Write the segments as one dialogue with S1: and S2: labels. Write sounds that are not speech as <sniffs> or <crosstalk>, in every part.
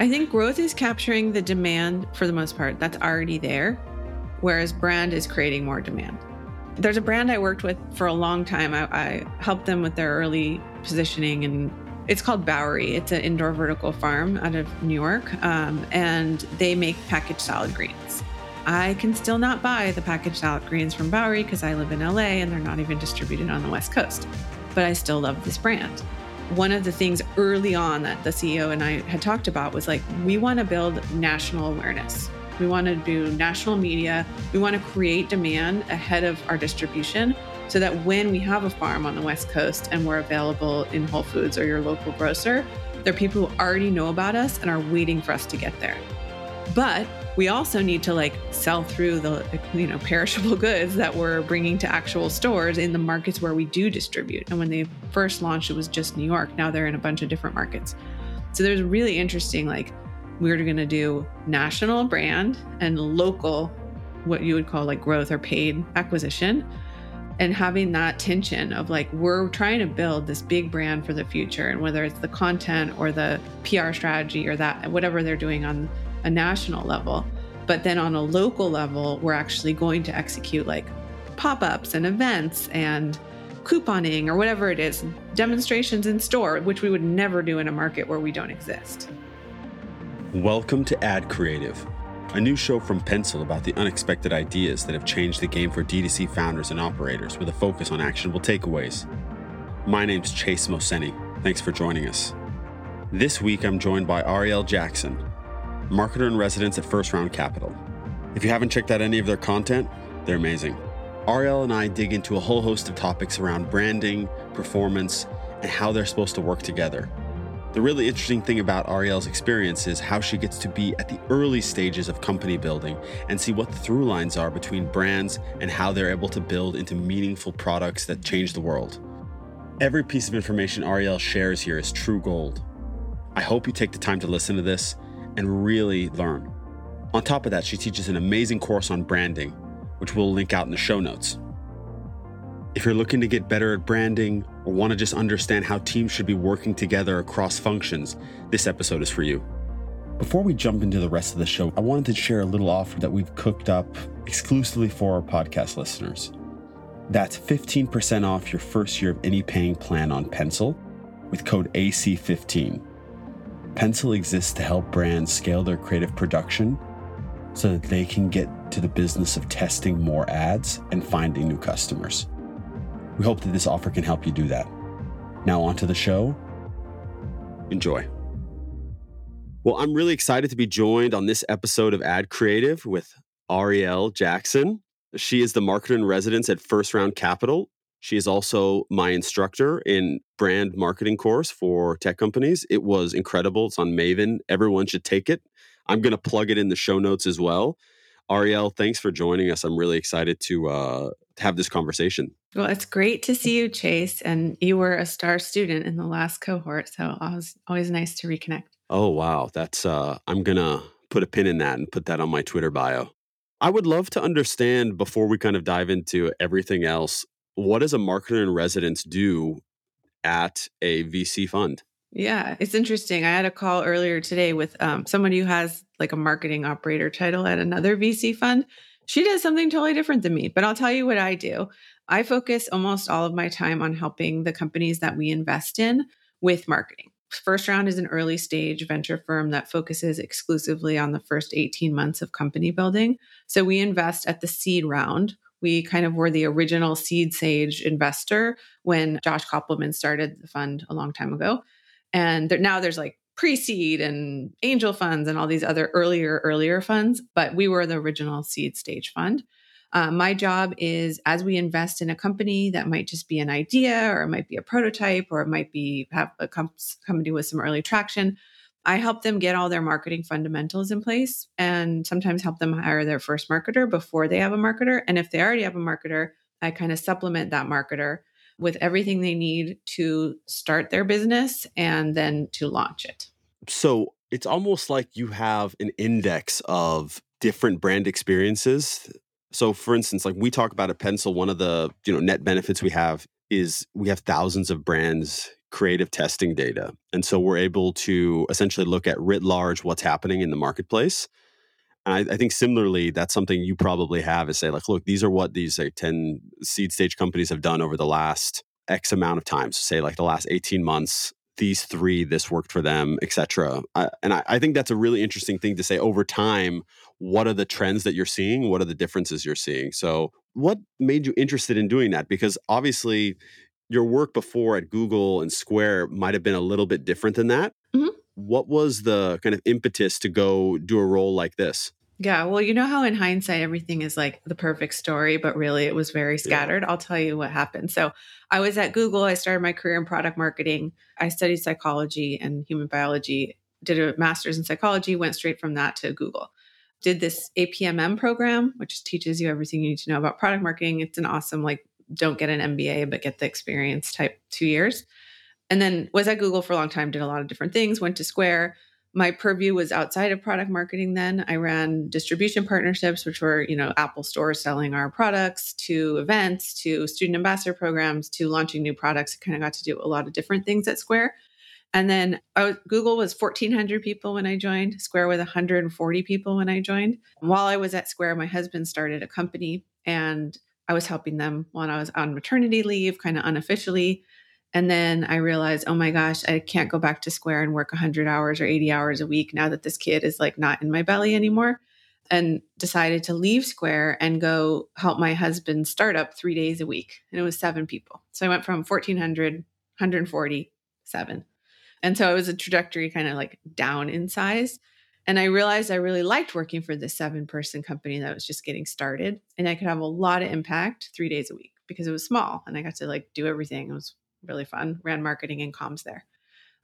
S1: I think growth is capturing the demand for the most part that's already there, whereas brand is creating more demand. There's a brand I worked with for a long time. I, I helped them with their early positioning, and it's called Bowery. It's an indoor vertical farm out of New York, um, and they make packaged salad greens. I can still not buy the packaged salad greens from Bowery because I live in LA and they're not even distributed on the West Coast. But I still love this brand. One of the things early on that the CEO and I had talked about was like, we want to build national awareness. We want to do national media. We want to create demand ahead of our distribution so that when we have a farm on the West Coast and we're available in Whole Foods or your local grocer, there are people who already know about us and are waiting for us to get there. But we also need to like sell through the you know perishable <laughs> goods that we're bringing to actual stores in the markets where we do distribute. And when they first launched it was just new york. Now they're in a bunch of different markets. So there's really interesting like we're going to do national brand and local what you would call like growth or paid acquisition and having that tension of like we're trying to build this big brand for the future. And whether it's the content or the PR strategy or that whatever they're doing on a national level. But then on a local level, we're actually going to execute like pop ups and events and couponing or whatever it is, demonstrations in store, which we would never do in a market where we don't exist.
S2: Welcome to Ad Creative, a new show from Pencil about the unexpected ideas that have changed the game for D2C founders and operators with a focus on actionable takeaways. My name's Chase Moseni. Thanks for joining us. This week, I'm joined by Arielle Jackson, marketer in residence at First Round Capital. If you haven't checked out any of their content, they're amazing. Arielle and I dig into a whole host of topics around branding, performance, and how they're supposed to work together. The really interesting thing about Arielle's experience is how she gets to be at the early stages of company building and see what the through lines are between brands and how they're able to build into meaningful products that change the world. Every piece of information Ariel shares here is true gold. I hope you take the time to listen to this and really learn. On top of that, she teaches an amazing course on branding, which we'll link out in the show notes. If you're looking to get better at branding or want to just understand how teams should be working together across functions, this episode is for you. Before we jump into the rest of the show, I wanted to share a little offer that we've cooked up exclusively for our podcast listeners. That's 15% off your first year of any paying plan on Pencil with code AC15. Pencil exists to help brands scale their creative production so that they can get to the business of testing more ads and finding new customers. We hope that this offer can help you do that. Now, on to the show. Enjoy. Well, I'm really excited to be joined on this episode of Ad Creative with Arielle Jackson. She is the marketer in residence at First Round Capital, she is also my instructor in brand marketing course for tech companies. It was incredible. It's on Maven. Everyone should take it. I'm going to plug it in the show notes as well. Arielle, thanks for joining us. I'm really excited to uh, have this conversation.
S1: Well, it's great to see you, Chase. And you were a star student in the last cohort. So it was always nice to reconnect.
S2: Oh, wow. That's, uh, I'm going to put a pin in that and put that on my Twitter bio. I would love to understand before we kind of dive into everything else what does a marketer in residence do at a VC fund?
S1: Yeah, it's interesting. I had a call earlier today with um, somebody who has like a marketing operator title at another VC fund. She does something totally different than me, but I'll tell you what I do. I focus almost all of my time on helping the companies that we invest in with marketing. First Round is an early stage venture firm that focuses exclusively on the first 18 months of company building. So we invest at the seed round, we kind of were the original seed sage investor when Josh Kopelman started the fund a long time ago. And there, now there's like pre-seed and angel funds and all these other earlier earlier funds but we were the original seed stage fund uh, my job is as we invest in a company that might just be an idea or it might be a prototype or it might be have a company with some early traction I help them get all their marketing fundamentals in place and sometimes help them hire their first marketer before they have a marketer. And if they already have a marketer, I kind of supplement that marketer with everything they need to start their business and then to launch it.
S2: So it's almost like you have an index of different brand experiences. So for instance, like we talk about a pencil, one of the you know net benefits we have is we have thousands of brands creative testing data. And so we're able to essentially look at writ large what's happening in the marketplace. And I, I think similarly, that's something you probably have is say, like, look, these are what these like 10 seed stage companies have done over the last X amount of times, say like the last 18 months. These three, this worked for them, etc. Uh, and I, I think that's a really interesting thing to say over time. What are the trends that you're seeing? What are the differences you're seeing? So, what made you interested in doing that? Because obviously, your work before at Google and Square might have been a little bit different than that.
S1: Mhm.
S2: What was the kind of impetus to go do a role like this?
S1: Yeah, well, you know how in hindsight everything is like the perfect story, but really it was very scattered. I'll tell you what happened. So, I was at Google. I started my career in product marketing. I studied psychology and human biology, did a master's in psychology, went straight from that to Google. Did this APMM program, which teaches you everything you need to know about product marketing. It's an awesome, like, don't get an MBA, but get the experience type two years. And then was at Google for a long time, did a lot of different things, went to Square, my purview was outside of product marketing then. I ran distribution partnerships which were you know apple stores selling our products to events to student ambassador programs to launching new products. Kind of got to do a lot of different things at square. And then I was, google was 1400 people when i joined square was 140 people when i joined. While i was at square my husband started a company and i was helping them when i was on maternity leave kind of unofficially and then I realized, oh my gosh, I can't go back to Square and work 100 hours or 80 hours a week now that this kid is like not in my belly anymore. And decided to leave Square and go help my husband start up three days a week. And it was seven people. So I went from 1,400, 147. And so it was a trajectory kind of like down in size. And I realized I really liked working for this seven person company that was just getting started. And I could have a lot of impact three days a week because it was small and I got to like do everything. It was really fun. Ran marketing and comms there.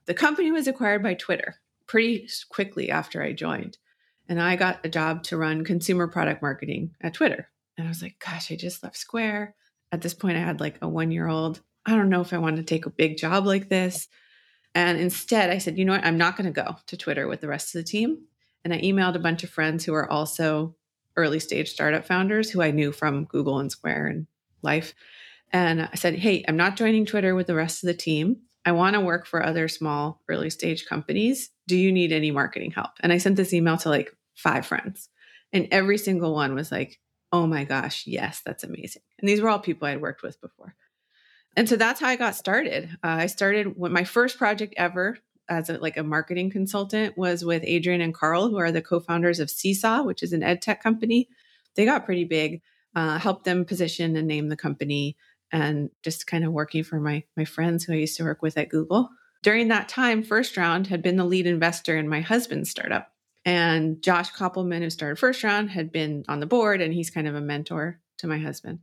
S1: The company was acquired by Twitter pretty quickly after I joined. And I got a job to run consumer product marketing at Twitter. And I was like, gosh, I just left Square. At this point, I had like a one year old. I don't know if I want to take a big job like this. And instead, I said, you know what? I'm not going to go to Twitter with the rest of the team. And I emailed a bunch of friends who are also early stage startup founders who I knew from Google and Square and life. And I said, Hey, I'm not joining Twitter with the rest of the team. I want to work for other small early stage companies. Do you need any marketing help? And I sent this email to like five friends, and every single one was like, Oh my gosh, yes, that's amazing. And these were all people I'd worked with before. And so that's how I got started. Uh, I started when my first project ever as a, like a marketing consultant was with Adrian and Carl, who are the co-founders of Seesaw, which is an ed tech company. They got pretty big. Uh, helped them position and name the company and just kind of working for my my friends who I used to work with at Google. During that time, First Round had been the lead investor in my husband's startup. And Josh Kopelman, who started First Round, had been on the board and he's kind of a mentor to my husband.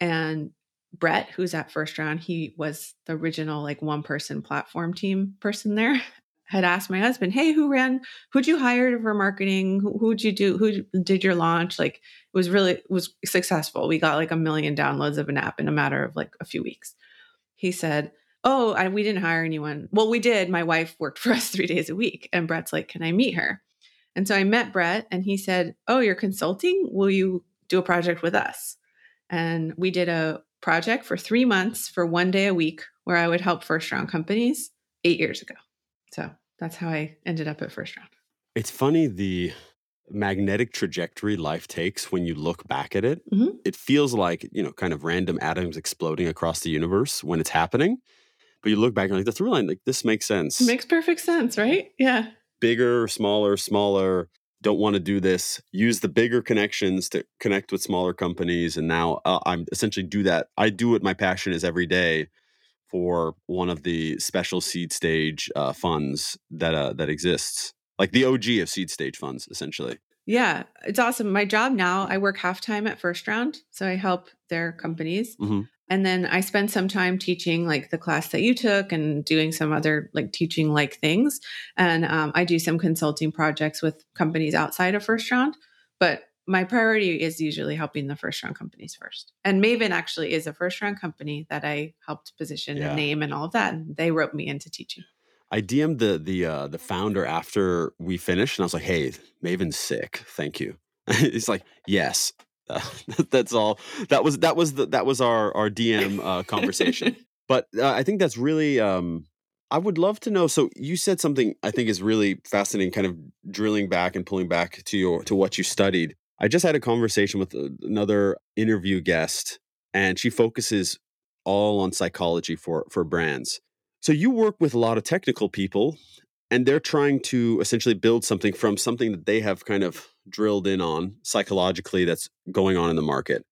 S1: And Brett, who's at First Round, he was the original like one person platform team person there <laughs> had asked my husband, "Hey, who ran? Who'd you hire for marketing? Who, who'd you do? Who did your launch? Like, it was really it was successful. We got like a million downloads of an app in a matter of like a few weeks." He said, "Oh, I, we didn't hire anyone. Well, we did. My wife worked <laughs> for us three days a week." And Brett's like, "Can I meet her?" And so I met Brett, and he said, "Oh, you're consulting? Will you do a project with us?" And we did a project for three months for one day a week, where I would help first round companies eight years ago. So that's how I ended up at first round.
S2: It's funny the magnetic trajectory life takes when you look back at it.
S1: Mhm.
S2: It feels like, you know, kind of random atoms exploding across the universe when it's happening. But you look back and like the through line, like this makes sense.
S1: It makes perfect sense, right? Yeah.
S2: Bigger, smaller, smaller, don't want to do this. Use the bigger connections to connect with smaller companies. And now uh, I'm essentially do that. I do what my passion is every day for one of the special seed stage uh, funds that uh, that exists, like the OG of seed stage funds, essentially.
S1: Yeah. It's awesome. My job now, I work half time at first round. So I help their companies.
S2: Mhm.
S1: And then I spend some time teaching like the class that you took and doing some other like teaching like things. And um, I do some consulting projects with companies outside of first round. But my priority is usually helping the first round companies first. And Maven actually is a first round company that I helped position
S2: Yeah.
S1: and name and all of that. And they wrote me into teaching.
S2: I DM'd the the uh, the founder after we finished, and I was like, "Hey, Maven's sick. Thank you." <laughs> He's like, "Yes." Uh, <laughs> that's all. That was that was the, that was our our DM uh, conversation. <laughs> but uh, I think that's really um, I would love to know. So you said something I think is really fascinating, kind of drilling back and pulling back to your to what you studied. I just had a conversation with uh, another interview guest, and she focuses all on psychology for for brands. So you work with a lot of technical people, and they're trying to essentially build something from something that they have kind of drilled in on psychologically that's going on in the market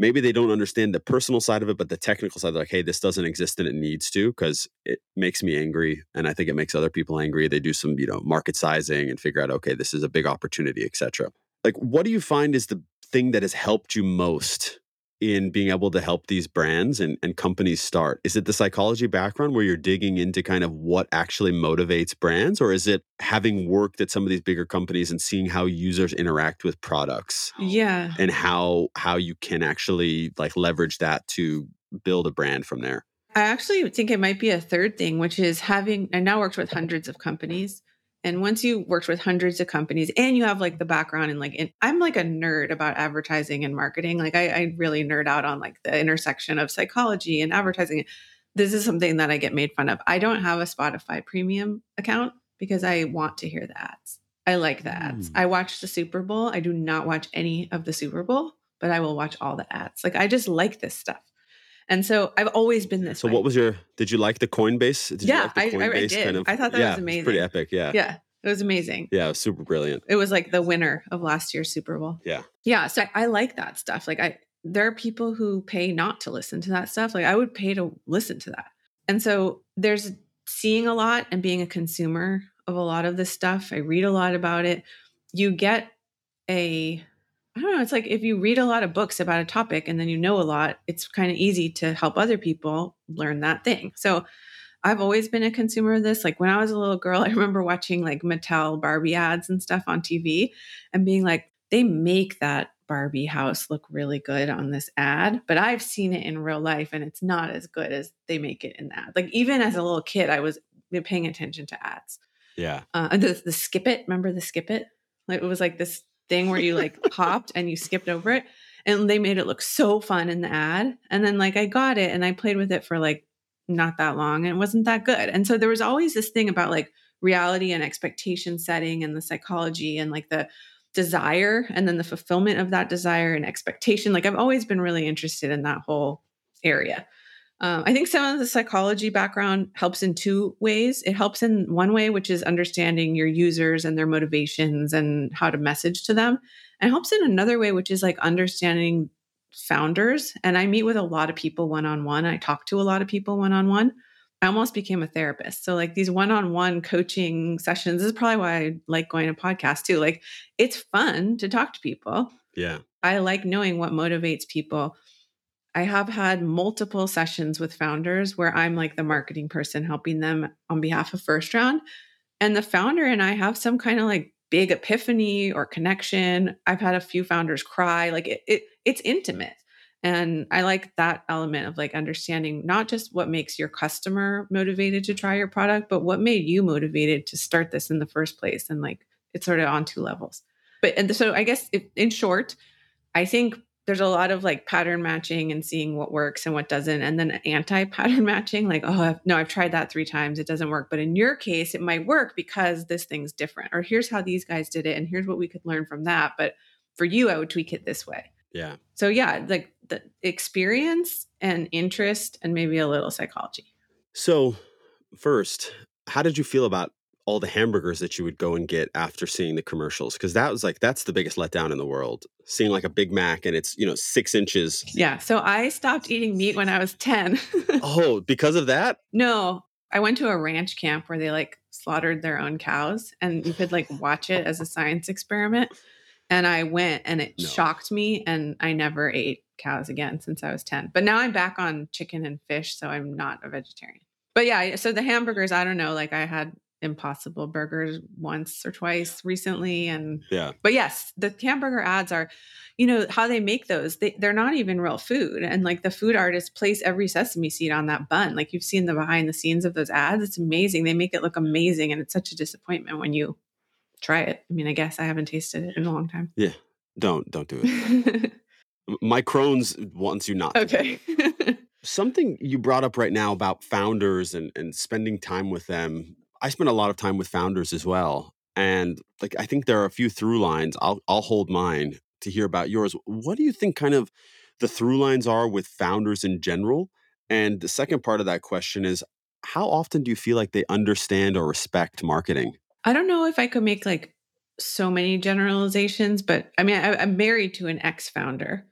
S2: maybe they don't understand the personal side of it, but the technical side, like, hey, this doesn't exist and it needs to because it makes me angry. And I think it makes other people angry. They do some, you know, market sizing and figure out, okay, this is a big opportunity, etc. Like, what do you find is the thing that has helped you most in being able to help these brands and, and companies start? Is it the psychology background where you're digging into kind of what actually motivates brands, or is it having worked at some of these bigger companies and seeing how users interact with products?
S1: Yeah.
S2: And how how you can actually like leverage that to build a brand from there?
S1: I actually think it might be a third thing, which is having I now worked with hundreds of companies and once you worked with hundreds of companies and you have like the background and like in, i'm like a nerd about advertising and marketing. Like I, I really nerd out on like the intersection of psychology and advertising. This is something that i get made fun of. I don't have a spotify premium account because i want to hear the ads. I like the ads. Mm. i watch the super bowl. I do not watch any of the super bowl but i will watch all the ads. Like i just like this stuff and so I've always been this.
S2: So
S1: way.
S2: what was your? Did you like the Coinbase? Did
S1: yeah,
S2: like
S1: Coinbase I, I, did. Kind of, I thought that
S2: yeah,
S1: was amazing.
S2: pretty epic. Yeah.
S1: Yeah. It was amazing.
S2: Yeah, it was super brilliant.
S1: It was like the winner of last year's Super Bowl.
S2: Yeah.
S1: Yeah. So I, I like that stuff. Like I there are people who pay not to listen to that stuff. Like I would pay to listen to that. And so there's seeing a lot and being a consumer of a lot of this stuff. I read a lot about it. You get a I don't know, it's like if you read a lot of books about a topic and then you know a lot, it's kind of easy to help other people learn that thing. So I've always been a consumer of this. Like when I was a little girl, <laughs> I remember watching like Mattel Barbie ads and stuff on TV and being like, they make that Barbie house look really good on this ad, but I've seen it in real life and it's not as good as they make it in that. Like even as a little kid, I was paying attention to ads.
S2: Yeah.
S1: Uh, the, the skip it, remember the skip it? Like it was like this thing where you like <laughs> hopped and you skipped over it and they made it look so fun in the ad and then like i got it and i played with it for like not that long and it wasn't that good. And so there was always this thing about like reality and expectation setting and the psychology and like the desire and then the fulfillment of that desire and expectation. Like i've always been really interested in that whole area um, I think some of the psychology background helps in two ways. It helps in one way, which is understanding your users and their motivations and how to message to them. And helps in another way, which is like understanding founders. And I meet with a lot of people one on one. I talk to a lot of people one on one. I almost became a therapist. So, like these one on one coaching sessions, this is probably why I like going to podcasts too. Like, it's fun to talk to people.
S2: Yeah.
S1: I like knowing what motivates people. I have had multiple sessions with founders where I'm like the marketing person helping them on behalf of First Round. And the founder and I have some kind of like big epiphany or connection. I've had a few founders cry. Like it, it it's intimate. And I like that element of like understanding not just what makes your customer motivated to try your product, but what made you motivated to start this in the first place. And like it's sort of on two levels. But and so I guess if, in short, I think there's a lot of like pattern matching and seeing what works and what doesn't and then anti pattern <laughs> matching like oh no i've tried that three times it doesn't work. But in your case it might work because this thing's different or here's how these guys did it and here's what we could learn from that but for you i would tweak it this way.
S2: Yeah.
S1: So yeah like the experience and interest and maybe a little psychology.
S2: So first how did you feel about all the hamburgers that you would go and get after seeing the commercials because that was like that's the biggest letdown in the world seeing like a big mac and it's you know six inches
S1: yeah so i stopped eating meat when i was 10
S2: oh because of that? <laughs>
S1: No i went to a ranch camp where they like slaughtered their own cows and you could like watch it as a science experiment and i went and it no. shocked me and i never ate cows again since i was 10 but now i'm back on chicken and fish so i'm not a vegetarian. But yeah so the hamburgers i don't know like i had impossible burgers once or twice recently and
S2: yeah.
S1: but yes the hamburger ads are you know how they make those they, they're not even real food and like the food artists place every sesame seed on that bun like you've seen the behind the scenes of those ads it's amazing they make it look amazing and it's such a disappointment when you try it i mean i guess i haven't tasted it in a long time.
S2: Yeah don't don't do it. <laughs> My crohn's wants you not
S1: okay. <laughs>
S2: Something you brought up right now about founders and, and spending time with them. I spend a lot of time with founders as well. And like I think there are a few through lines. I'll I'll hold mine to hear about yours. What do you think kind of the through lines are with founders in general? And the second part of that question is how often do you feel like they understand or respect marketing?
S1: I don't know if I could make like so many generalizations, but I mean, I, I'm married to an ex founder.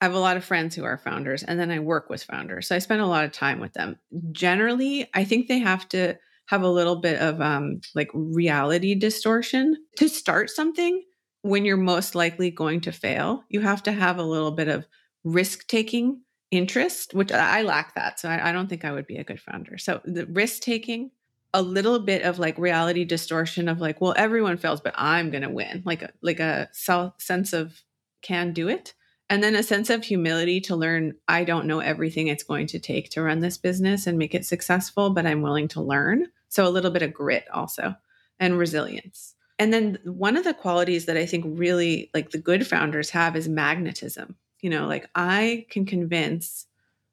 S1: I have a lot of friends who are founders, and then I work with founders. So I spend a lot of time with them. Generally, I think they have to have a little bit of um, like reality distortion to start something when you're most likely going to fail. You have to have a little bit of risk taking interest, which I lack that. So I, I, don't think I would be a good founder. So the risk taking, a little bit of like reality distortion of like, well, everyone fails, but I'm going to win. Like a, like a self sense of can do it. And then a sense of humility to learn I don't know everything it's going to take to run this business and make it successful, but I'm willing to learn. So a little bit of grit also and resilience. And then one of the qualities that I think really like the good founders have is magnetism. You know, like I can convince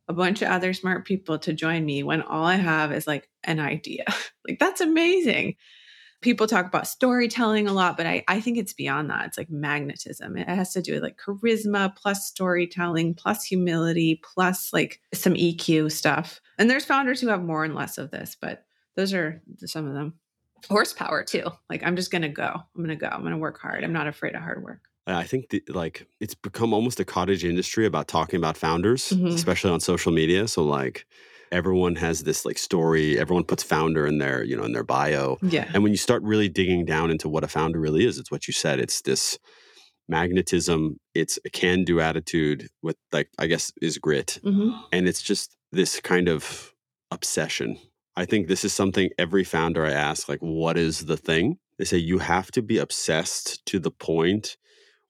S1: a bunch of other smart people to join me when all I have is like an idea. <laughs> like that's amazing. People talk about storytelling a lot, but I, I think it's beyond that. It's like magnetism. It has to do with like charisma plus storytelling plus humility plus like some EQ stuff. And there's founders who have more and less of this, but those are some of them. Horsepower too. Like I'm just gonna go. I'm gonna go. I'm gonna work hard. I'm not afraid of hard work.
S2: I think the, like it's become almost a cottage industry about talking about founders, mm-hmm. especially on social media. So like everyone has this like story. Everyone puts founder in their you know in their bio.
S1: Yeah.
S2: And when you start really digging down into what a founder really is, it's what you said. It's this magnetism. It's a can do attitude with like I guess is grit, mm-hmm. and it's just this kind of obsession. I think this is something every founder I ask, like, what is the thing? They say you have to be obsessed to the point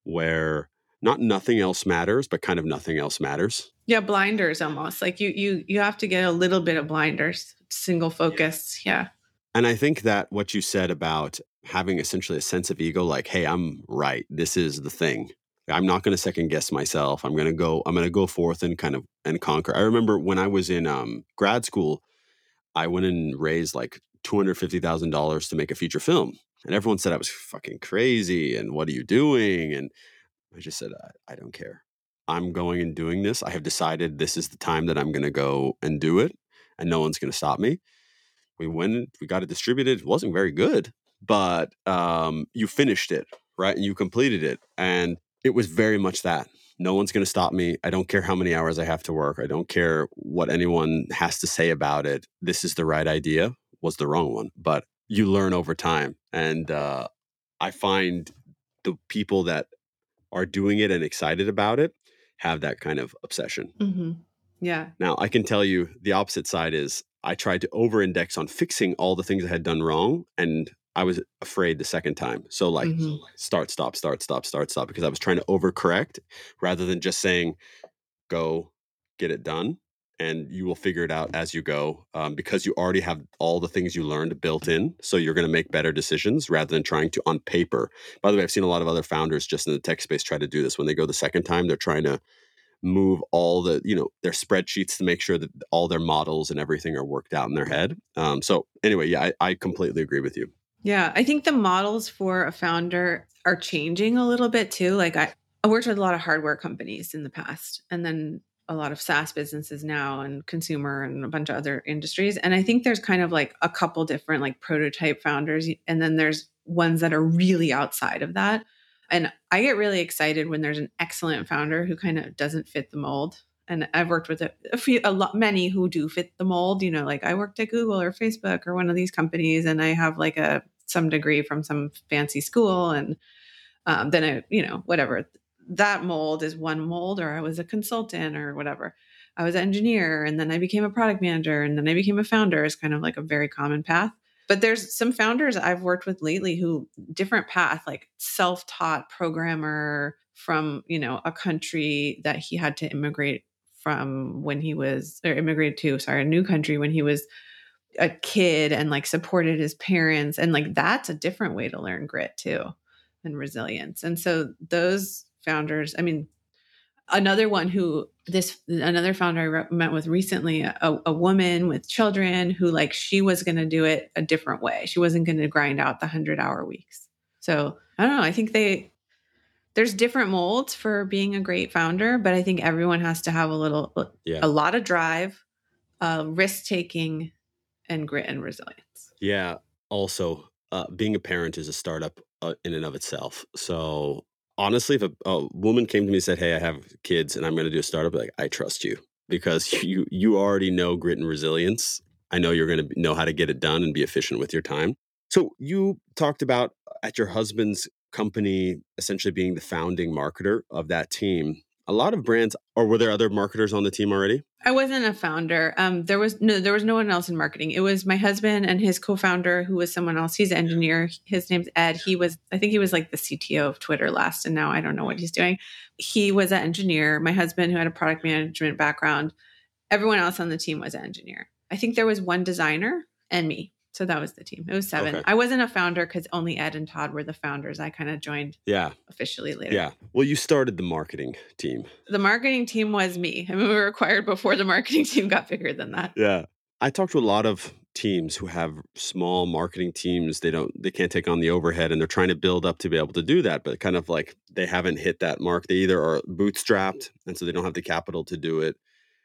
S2: where not nothing else matters, but kind of nothing else matters.
S1: Yeah, blinders almost. Like you you you have to get a little bit of blinders, single focus. Yeah. yeah.
S2: And I think that what you said about having essentially a sense of ego, like, hey, I'm right. This is the thing. I'm not going to second guess myself. I'm going to go. I'm going to go forth and kind of and conquer. I remember when I was in um, grad school, I went and raised like two hundred fifty thousand dollars to make a feature film, and everyone said I was fucking crazy and what are you doing? And I just said, I, I don't care. I'm going and doing this. I have decided this is the time that I'm going to go and do it, and no one's going to stop me. We went, we got it distributed. It wasn't very good, but um, you finished it, right? And you completed it. And it was very much that. No one's going to stop me. I don't care how many hours I have to work. I don't care what anyone has to say about it. This is the right idea, was the wrong one. But you learn over time. And uh, I find the people that are doing it and excited about it have that kind of obsession.
S1: Mm-hmm. Yeah.
S2: Now, I can tell you the opposite side is I tried to over index on fixing all the things I had done wrong. And I was afraid the second time. So, like, mm-hmm. start, stop, start, stop, start, stop, because I was trying to overcorrect rather than just saying, go get it done and you will figure it out as you go um, because you already have all the things you learned built in. So you're going to make better decisions rather than trying to on paper. By the way, I've seen a lot of other founders just in the tech space try to do this. When they go the second time, they're trying to move all the you know their spreadsheets to make sure that all their models and everything are worked out in their head. Um, so anyway, yeah, I, I completely agree with you.
S1: Yeah, I think the models for a founder are changing a little bit too. Like I, I worked with a lot of hardware companies in the past, and then a lot of SaaS businesses now and consumer and a bunch of other industries. And I think there's kind of like a couple different like prototype founders. And then there's ones that are really outside of that. And I get really excited when there's an excellent founder who kind of doesn't fit the mold. And I've worked with a, a few, a lot, many who do fit the mold. You know, like I worked at Google or Facebook or one of these companies, and I have like a some degree from some fancy school, and um, then I, you know, whatever that mold is one mold, or I was a consultant or whatever. I was an engineer and then I became a product manager and then I became a founder is kind of like a very common path. But there's some founders I've worked with lately who different path, like self-taught programmer from, you know, a country that he had to immigrate from when he was or immigrated to, sorry, a new country when he was a kid and like supported his parents and like that's a different way to learn grit too and resilience. And so those founders, I mean, another one who this another founder I re- met with recently, a, a woman with children who like she was going to do it a different way. She wasn't going to grind out the hundred hour weeks. So I don't know. I think they there's different molds for being a great founder, but I think everyone has to have a little, yeah. a lot of drive, uh, risk taking, and grit and resilience.
S2: Yeah. Also, uh, being a parent is a startup uh, in and of itself. So honestly, if a, a, woman came to me and said, "Hey, I have kids and I'm going to do a startup," like I trust you because <laughs> you you already know grit and resilience. I know you're going to know how to get it done and be efficient with your time. So you talked about at your husband's company essentially being the founding marketer of that team a lot of brands or were there other marketers on the team already?
S1: I wasn't a founder. Um, there was no there was no one else in marketing. It was my husband and his co-founder who was someone else. He's an engineer. His name's ed. He was i think he was like the cto of twitter last and now i don't know what he's doing. He was an engineer. My husband who had a product management background everyone else on the team was an engineer. I think there was one designer and me so that was the team. It was seven. Okay. I wasn't a founder because only Ed and Todd were the founders. I kind of joined
S2: yeah
S1: officially later.
S2: Yeah. Well, you started the marketing team.
S1: The marketing team was me. I mean, we were acquired before the marketing <laughs> team got bigger than that.
S2: Yeah. I talked to a lot of teams who have small marketing teams. They don't they can't take on the overhead and they're trying to build up to be able to do that, but kind of like they haven't hit that mark. They either are bootstrapped and so they don't have the capital to do it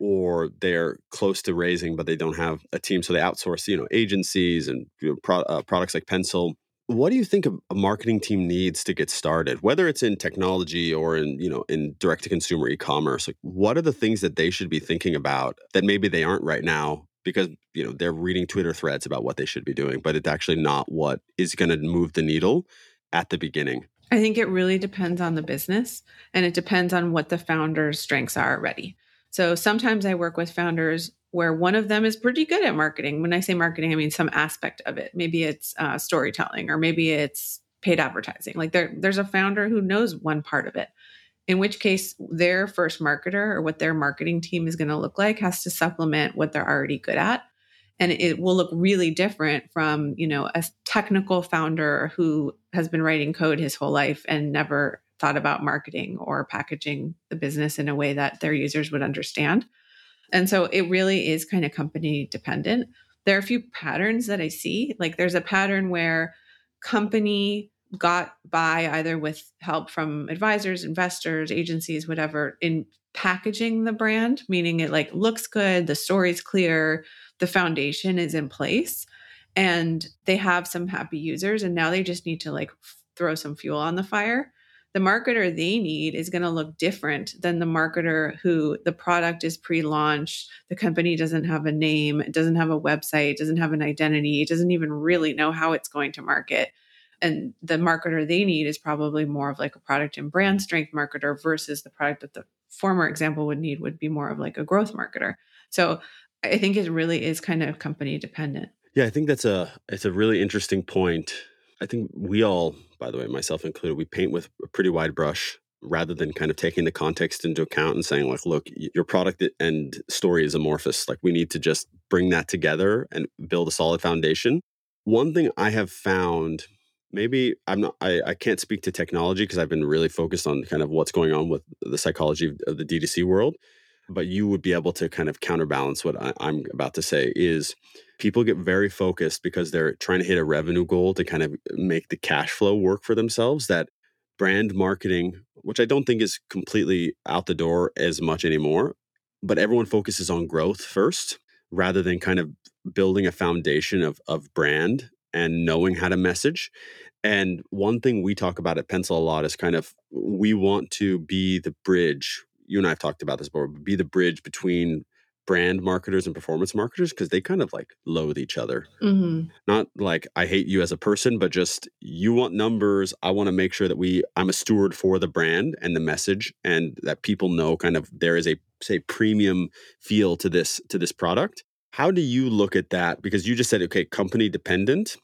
S2: or they're close to raising but they don't have a team so they outsource you know agencies and you know, pro- uh, products like pencil. What do you think a marketing team needs to get started? Whether it's in technology or in you know in direct to consumer e-commerce like what are the things that they should be thinking about that maybe they aren't right now because you know they're reading twitter threads about what they should be doing but it's actually not what is going to move the needle at the beginning?
S1: I think it really depends on the business and it depends on what the founder's strengths are already so sometimes I work with founders where one of them is pretty good at marketing. When I say marketing, I mean some aspect of it. Maybe it's uh, storytelling or maybe it's paid advertising. Like there, there's a founder who knows one part of it. In which case, their first marketer or what their marketing team is going to look like has to supplement what they're already good at and it will look really different from you know a technical founder who has been writing code his whole life and never thought about marketing or packaging the business in a way that their users would understand. And so it really is kind of company dependent. There are a few patterns that I see. Like there's a pattern where company got by either with help from advisors, investors, agencies, whatever, in packaging the brand, meaning it like looks good, the story's clear, the foundation is in place, and they have some happy users. And now they just need to like throw some fuel on the fire the marketer they need is going to look different than the marketer who the product is pre-launched the company doesn't have a name it doesn't have a website doesn't have an identity it doesn't even really know how it's going to market. And the marketer they need is probably more of like a product and brand strength marketer versus the product that the former example would need would be more of like a growth marketer. So i think it really is kind of company dependent.
S2: Yeah i think that's a it's a really interesting point. I think we all, by the way, myself included, we paint with a pretty wide brush rather than kind of taking the context into account and saying like look your product and story is amorphous. Like we need to just bring that together and build a solid foundation. One thing i have found maybe i'm not i, I can't speak to technology because i've been really focused on kind of what's going on with the psychology of the d2c world but you would be able to kind of counterbalance what I, i'm about to say is people get very focused because they're trying to hit a revenue goal to kind of make the cash flow work for themselves that brand marketing which i don't think is completely out the door as much anymore but everyone focuses on growth first rather than kind of building a foundation of, of brand and knowing how to message. And one thing we talk about at pencil a lot is kind of we want to be the bridge you and i've talked about this before be the bridge between brand marketers and performance marketers because they kind of like loathe each other. Mm-hmm. Not like I hate you as a person, but just you want numbers. I want to make sure that we I'm a steward for the brand and the message, and that people know kind of there is a say premium feel to this to this product. How do you look at that? Because you just said okay, company dependent.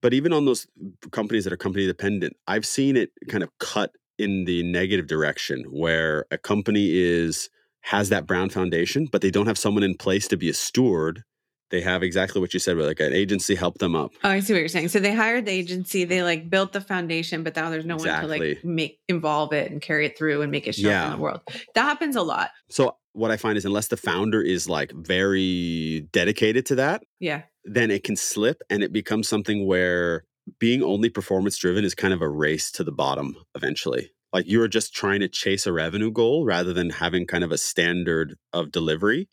S2: But even on those companies that are company dependent, I've seen it kind of cut in the negative direction where a company is has that brown foundation, but they don't have someone in place to be a steward they have exactly what you said, where like an agency helped them up.
S1: Oh, I see what you're saying. So they hired the agency, they mm. like built the foundation, but now there's no
S2: Exactly.
S1: one to like make involve it and carry it through and make it show up
S2: Yeah.
S1: in the world. That happens a lot.
S2: So what I find is unless the founder is like very dedicated to that,
S1: Yeah.
S2: then it can slip and it becomes something where being only performance driven is kind of a race to the bottom eventually. Like you're just trying to chase a revenue goal rather than having kind of a standard of delivery.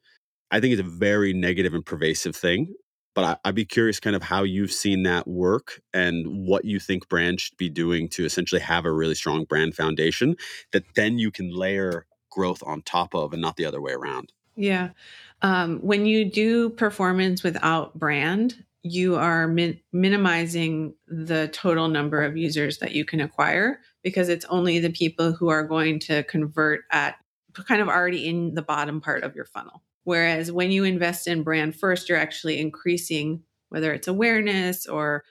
S2: I think it's a very negative and pervasive thing. But I, I'd be curious kind of how you've seen that work and what you think brands should be doing to essentially have a really strong brand foundation that then you can layer growth on top of and not the other way around.
S1: Yeah. Um, when you do performance without brand, you are min- minimizing the total number of users that you can acquire because it's only the people who are going to convert at kind of already in the bottom part of your funnel. Whereas when you invest in brand first, you're actually increasing whether it's awareness or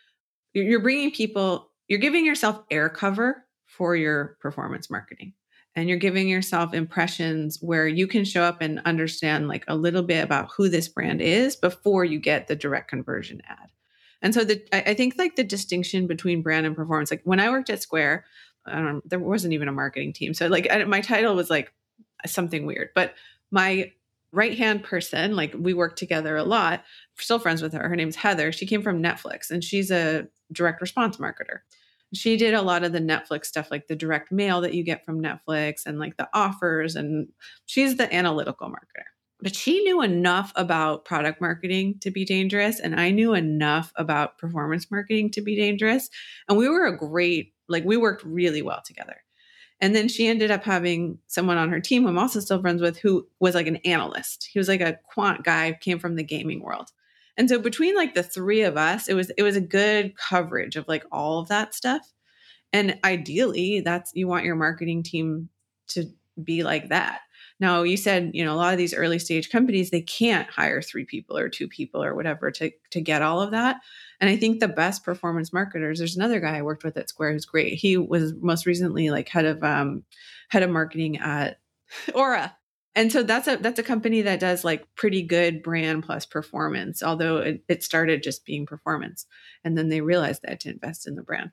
S1: you're you're bringing people, you're giving yourself air cover for your performance marketing and you're giving yourself impressions where you can show up and understand like a little bit about who this brand is before you get the direct conversion ad. And so the I think like the distinction between brand and performance, like when I worked at Square, know, there wasn't even a marketing team. So like I, my title was like something weird, but my right hand person, like we worked together a lot, still friends with her. Her name's Heather. She came from Netflix and she's a direct response marketer she did a lot of the Netflix stuff, like the direct mail that you get from Netflix and like the offers. And she's the analytical marketer. But she knew enough about product marketing to be dangerous. And I knew enough about performance marketing to be dangerous. And we were a great, like, we worked really well together. And then she ended up having someone on her team who I'm also still friends with who was like an analyst. He was like a quant guy, came from the gaming world. And so between like the three of us, it was it was a good coverage of like all of that stuff. And ideally, that's you want your marketing team to be like that. Now, you said, you know, a lot of these early stage companies they can't hire three people or two people or whatever to to get all of that. And I think the best performance marketers, there's another guy I worked with at Square who's great. He was most recently like head of um head of marketing at <laughs> Aura and so that's a that's a company that does like pretty good brand plus performance although it, it started just being performance and then they realized had to invest in the brand.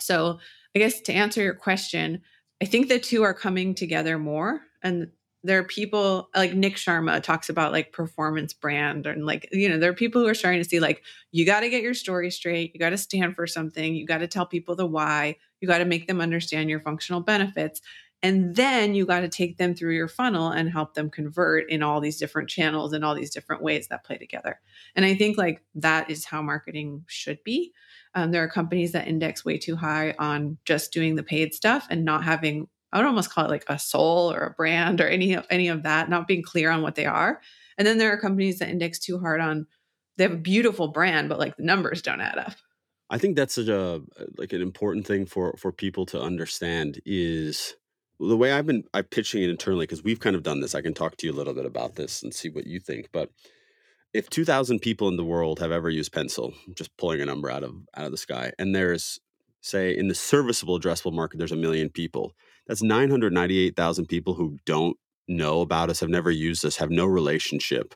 S1: So i guess to answer your question i think the two are coming together more and there are people like nick sharma talks about like performance brand and like you know there are people who are starting to see like you got to get your story straight you got to stand for something you got to tell people the why you got to make them understand your functional benefits and then you got to take them through your funnel and help them convert in all these different channels and all these different ways that play together. And I think like that is how marketing should be. Um, there are companies that index way too high on just doing the paid stuff and not having, I would almost call it like a soul or a brand or any of any of that, not being clear on what they are. And then there are companies that index too hard on they have a beautiful brand, but like the numbers don't add up.
S2: I think that's such a like an important thing for for people to understand is the way I've been I'm pitching it internally because we've kind of done this. I can talk to you a little bit about this and see what you think. But if 2,000 people in the world have ever used Pencil, just pulling a number out of out of the sky, and there's say in the serviceable addressable market, there's a million people. That's 998,000 people who don't know about us, have never used us, have no relationship.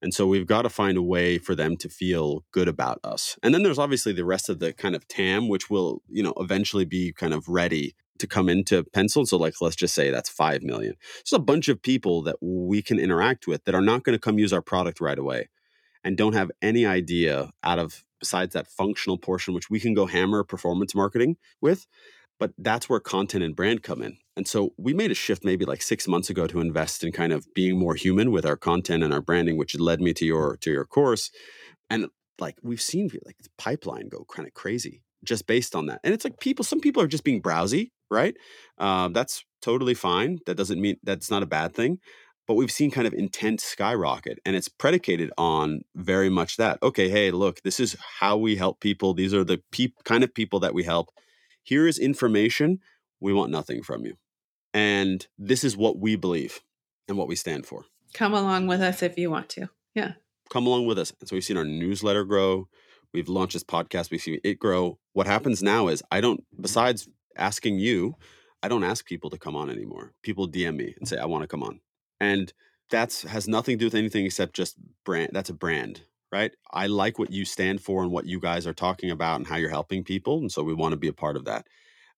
S2: And so we've got to find a way for them to feel good about us. And then there's obviously the rest of the kind of TAM, which will, you know, eventually be kind of ready to come into Pencil. So, like, let's just say that's 5 million. It's a bunch of people that we can interact with that are not going to come use our product right away and don't have any idea out of besides that functional portion, which we can go hammer performance marketing with. But that's where content and brand come in. And so we made a shift maybe like six months ago to invest in kind of being more human with our content and our branding, which led me to your to your course. And like we've seen like the pipeline go kind of crazy just based on that. And it's like people, some people are just being browsy, right? Um, that's totally fine. That doesn't mean that's not a bad thing. But we've seen kind of intent skyrocket, and it's predicated on very much that. Okay, hey, look, this is how we help people. These are the peop- kind of people that we help. Here is information. We want nothing from you. And this is what we believe and what we stand for.
S1: Come along with us if you want to. Yeah.
S2: Come along with us. And so we've seen our newsletter grow. We've launched this podcast. We've seen it grow. What happens now is I don't, besides asking you, I don't ask people to come on anymore. People DM me and say, I want to come on. And that's has nothing to do with anything except just brand. That's a brand, right? I like what you stand for and what you guys are talking about and how you're helping people. And so we want to be a part of that.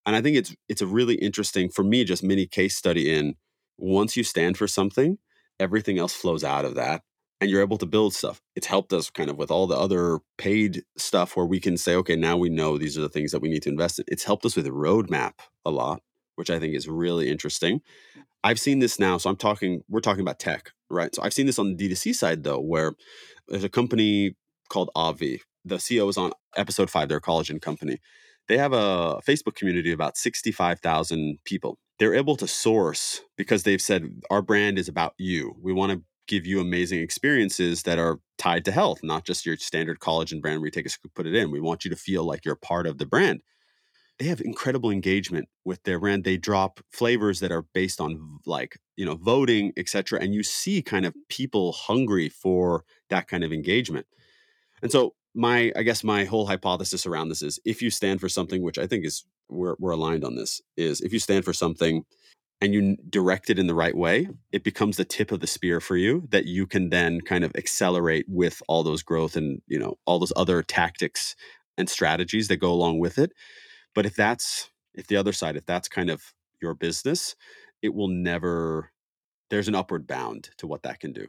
S2: And I think it's it's a really interesting for me, just mini case study in once you stand for something, everything else flows out of that and you're able to build stuff. It's helped us kind of with all the other paid stuff where we can say, okay, now we know these are the things that we need to invest in. It's helped us with roadmap a lot, which I think is really interesting. I've seen this now. So I'm talking, we're talking about tech, right? So I've seen this on the D2C side though, where there's a company called Avi. The CEO is on episode five, their collagen company. They have a Facebook community of about 65,000 people. They're able to source because they've said, our brand is about you. We want to give you amazing experiences that are tied to health, not just your standard collagen brand where you take a scoop, put it in. We want you to feel like you're part of the brand. They have incredible engagement with their brand. They drop flavors that are based on like, you know, voting, etc. And you see kind of people hungry for that kind of engagement. And so my I guess my whole hypothesis around this is if you stand for something, which I think is we're we're aligned on this, is if you stand for something and you direct it in the right way, it becomes the tip of the spear for you that you can then kind of accelerate with all those growth and, you know, all those other tactics and strategies that go along with it. But if that's if the other side, if that's kind of your business, it will never there's an upward bound to what that can do.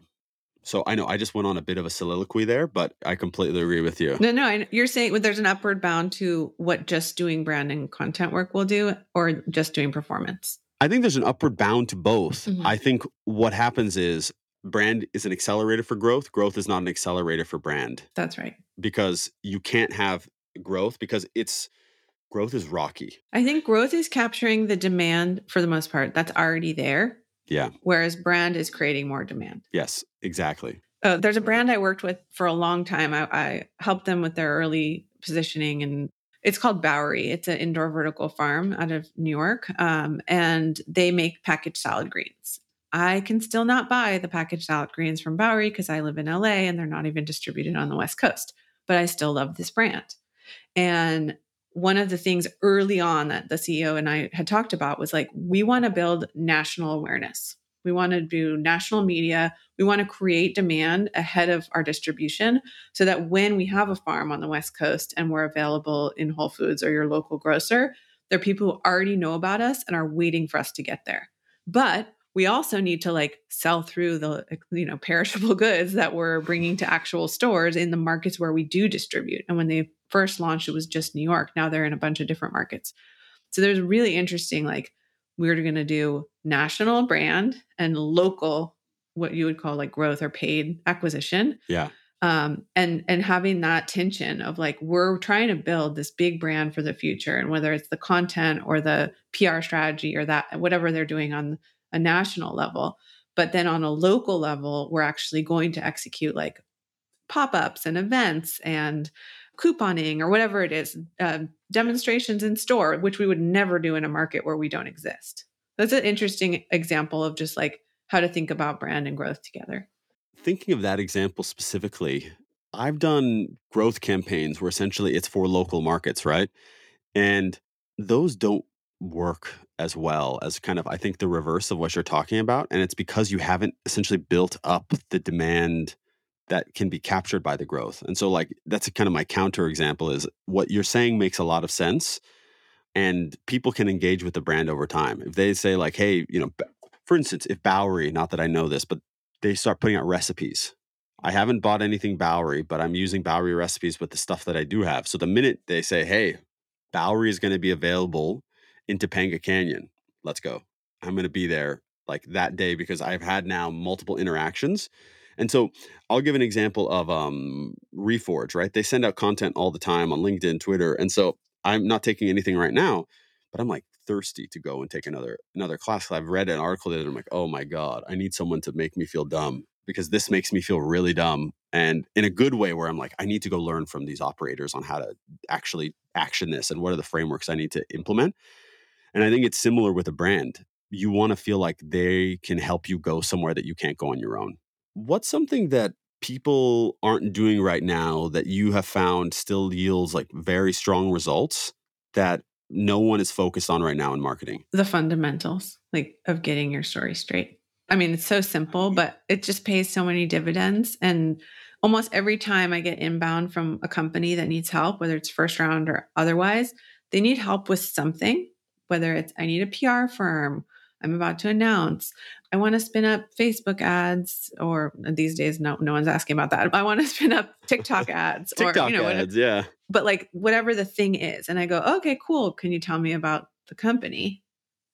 S2: So I know I just went on a bit of a soliloquy there, but I completely agree with you.
S1: No, no, you're saying well, there's an upward bound to what just doing brand and content work will do, or just doing performance.
S2: I think there's an upward bound to both. Mm-hmm. I think what happens is brand is an accelerator for growth. Growth is not an accelerator for brand.
S1: That's right.
S2: Because you can't have growth because it's growth is rocky.
S1: I think growth is capturing the demand for the most part that's already there.
S2: Yeah.
S1: Whereas brand is creating more demand.
S2: Yes, exactly.
S1: Uh, there's a brand I worked with for a long time. I, I helped them with their early positioning and it's called Bowery. It's an indoor vertical farm out of New York, um, and they make packaged salad greens. I can still not buy the packaged salad greens from Bowery because I live in LA and they're not even distributed on the West Coast. But I still love this brand. And one of the things early on that the CEO and I had talked about was like, we want to build national awareness. We want to do national media. We want to create demand ahead of our distribution so that when we have a farm on the West Coast and we're available in Whole Foods or your local grocer, there are people who already know about us and are waiting for us to get there. But we also need to like sell through the you know perishable <laughs> goods that we're bringing to actual stores in the markets where we do distribute. And when they first launched, it was just New York. Now they're in a bunch of different markets. So there's really interesting like we're going to do national brand and local what you would call like growth or paid acquisition.
S2: Yeah.
S1: Um, and and having that tension of like we're trying to build this big brand for the future and whether it's the content or the pr strategy or that whatever they're doing on a national level but then on a local level we're actually going to execute like pop-ups and events and couponing or whatever it is, uh, demonstrations in store, which we would never do in a market where we don't exist. That's an interesting example of just like how to think about brand and growth together.
S2: Thinking of that example specifically, I've done growth campaigns where essentially it's for local markets, right? And those don't work as well as kind of, I think, the reverse of what you're talking about. And it's because you haven't essentially built up the demand that can be captured by the growth. And so like that's kind of my counter example is what you're saying makes a lot of sense and people can engage with the brand over time. If they say like hey, you know, for instance, if Bowery, not that I know this, but they start putting out recipes. I haven't bought anything Bowery, but I'm using Bowery recipes with the stuff that I do have. So the minute they say, "Hey, Bowery is going to be available in Topanga Canyon. Let's go." I'm going to be there like that day because I've had now multiple interactions and so I'll give an example of um, Reforge, right? They send out content all the time on LinkedIn, Twitter. And so I'm not taking anything right now, but I'm like thirsty to go and take another another class. I've read an article that I'm like, oh my God, I need someone to make me feel dumb because this makes me feel really dumb. And in a good way where I'm like, I need to go learn from these operators on how to actually action this and what are the frameworks I need to implement. And I think it's similar with a brand. You want to feel like they can help you go somewhere that you can't go on your own. What's something that people aren't doing right now that you have found still yields like very strong results that no one is focused on right now in marketing?
S1: The fundamentals, like of getting your story straight. I mean, it's so simple, mm-hmm. but it just pays so many dividends. And almost every time I get inbound from a company that needs help, whether it's first round or otherwise, they need help with something, whether it's I need a PR firm, I'm about to announce, I want to spin up Facebook ads, or these days, no, no one's asking about that. I want to <laughs> spin up TikTok ads,
S2: TikTok
S1: or you know,
S2: ads, yeah.
S1: But like whatever the thing is, and I go, okay, cool. Can you tell me about the company?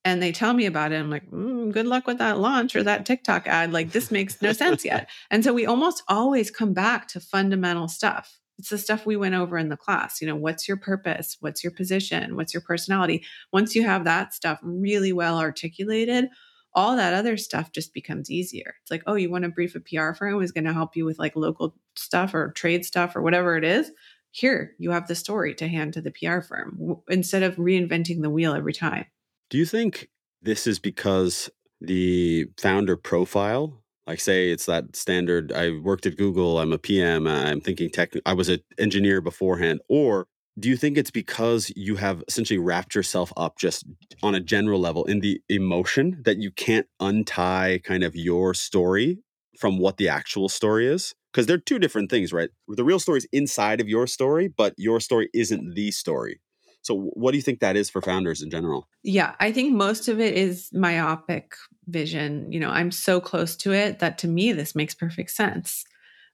S1: And they tell me about it. I'm like, mm, good luck with that launch or that TikTok ad. Like this makes no sense yet. <laughs> And so we almost always come back to fundamental stuff. It's the stuff we went over in the class. You know, what's your purpose? What's your position? What's your personality? Once you have that stuff really well articulated, all that other stuff just becomes easier. It's like, oh, you want to brief a PR firm who's going to help you with like local stuff or trade stuff or whatever it is. Here, you have the story to hand to the PR firm instead of reinventing the wheel every time.
S2: Do you think this is because the founder profile, like say it's that standard, I worked at Google, I'm a PM, I'm thinking tech, I was an engineer beforehand, or do you think it's because you have essentially wrapped yourself up just on a general level in the emotion that you can't untie kind of your story from what the actual story is? Because they're two different things, right? The real story is inside of your story, but your story isn't the story. So, what do you think that is for founders in general?
S1: Yeah, I think most of it is myopic vision. You know, I'm so close to it that to me, this makes perfect sense.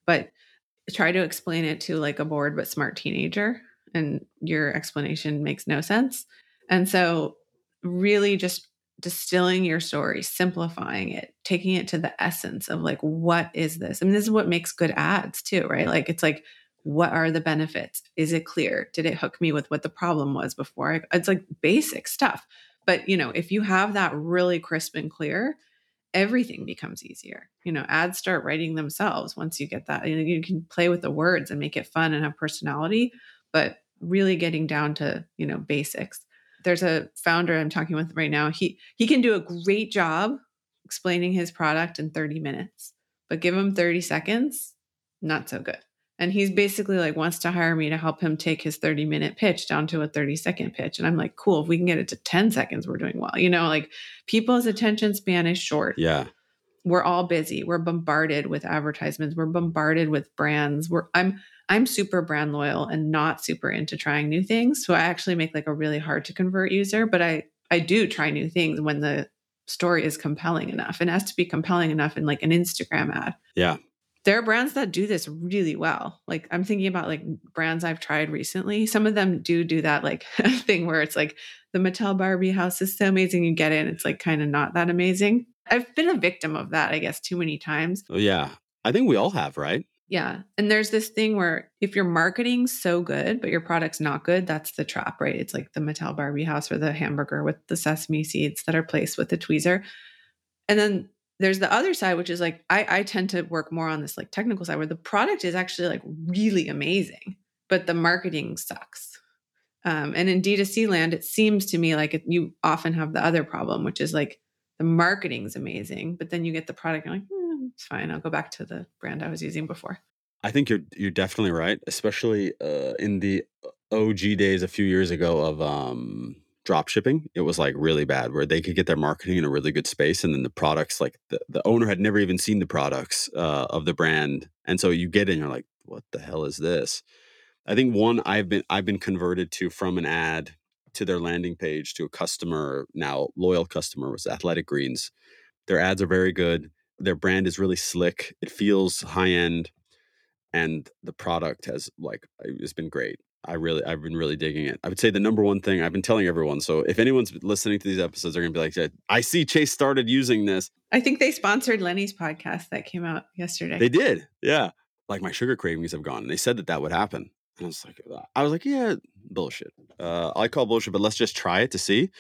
S1: But try to explain it to like a bored but smart teenager and your explanation makes no sense. And so, really just distilling your story, simplifying it, taking it to the essence of like, what is this? I mean, this is what makes good ads too, right? Like, it's like, what are the benefits? Is it clear? Did it hook me with what the problem was before? I, it's like basic stuff. But, you know, if you have that really crisp and clear, everything becomes easier. You know, ads start writing themselves once you get that. You, know, you can play with the words and make it fun and have personality but really getting down to you know basics. There's a founder i'm talking with right now he he can do a great job explaining his product in 30 minutes but give him 30 seconds not so good. And he's basically like wants to hire me to help him take his 30 minute pitch down to a 30 second pitch. And i'm like cool if we can get it to 10 seconds we're doing well. You know like people's attention span is short.
S2: Yeah.
S1: We're all busy. We're bombarded with advertisements. We're bombarded with brands. We're i'm I'm super brand loyal and not super into trying new things. So I actually make like a really hard to convert user, but I I do try new things when the story is compelling enough. and has to be compelling enough in like an Instagram ad.
S2: Yeah.
S1: There are brands that do this really well. Like I'm thinking about like brands I've tried recently. Some of them do do that like <laughs> thing where it's like the Mattel Barbie house is so amazing. You get it. it's like kind of not that amazing. I've been a victim of that, I guess, too many times.
S2: Oh, yeah. I think we all have, right?
S1: Yeah. And there's this thing where if your marketing's so good, but your product's not good, that's the trap, right? It's like the Mattel Barbie house or the hamburger with the sesame seeds that are placed with the tweezer. And then there's the other side, which is like I, I tend to work more on this like technical side where the product is actually like really amazing, but the marketing sucks. Um, and in D2C land, it seems to me like it, you often have the other problem, which is like the marketing's amazing, but then you get the product, and like, it's fine. I'll go back to the brand I was using before.
S2: I think you're you're definitely right, especially uh, in the OG days a few years ago of um, drop shipping. It was like really bad, where they could get their marketing in a really good space, and then the products, like the, the owner had never even seen the products uh, of the brand, and so you get in, you're like, what the hell is this? I think one I've been I've been converted to from an ad to their landing page to a customer now loyal customer was Athletic Greens. Their ads are very good their brand is really slick. It feels high end, and the product has like it's been great. I really, I've been really digging it. I would say the number one thing I've been telling everyone. So if anyone's listening to these episodes, they're gonna be like, "I see Chase started using this."
S1: I think they sponsored Lenny's podcast that came out yesterday.
S2: They did, yeah. Like my sugar cravings have gone, and they said that that would happen. And I was like, I was like, yeah, bullshit. Uh, I call bullshit, but let's just try it to see.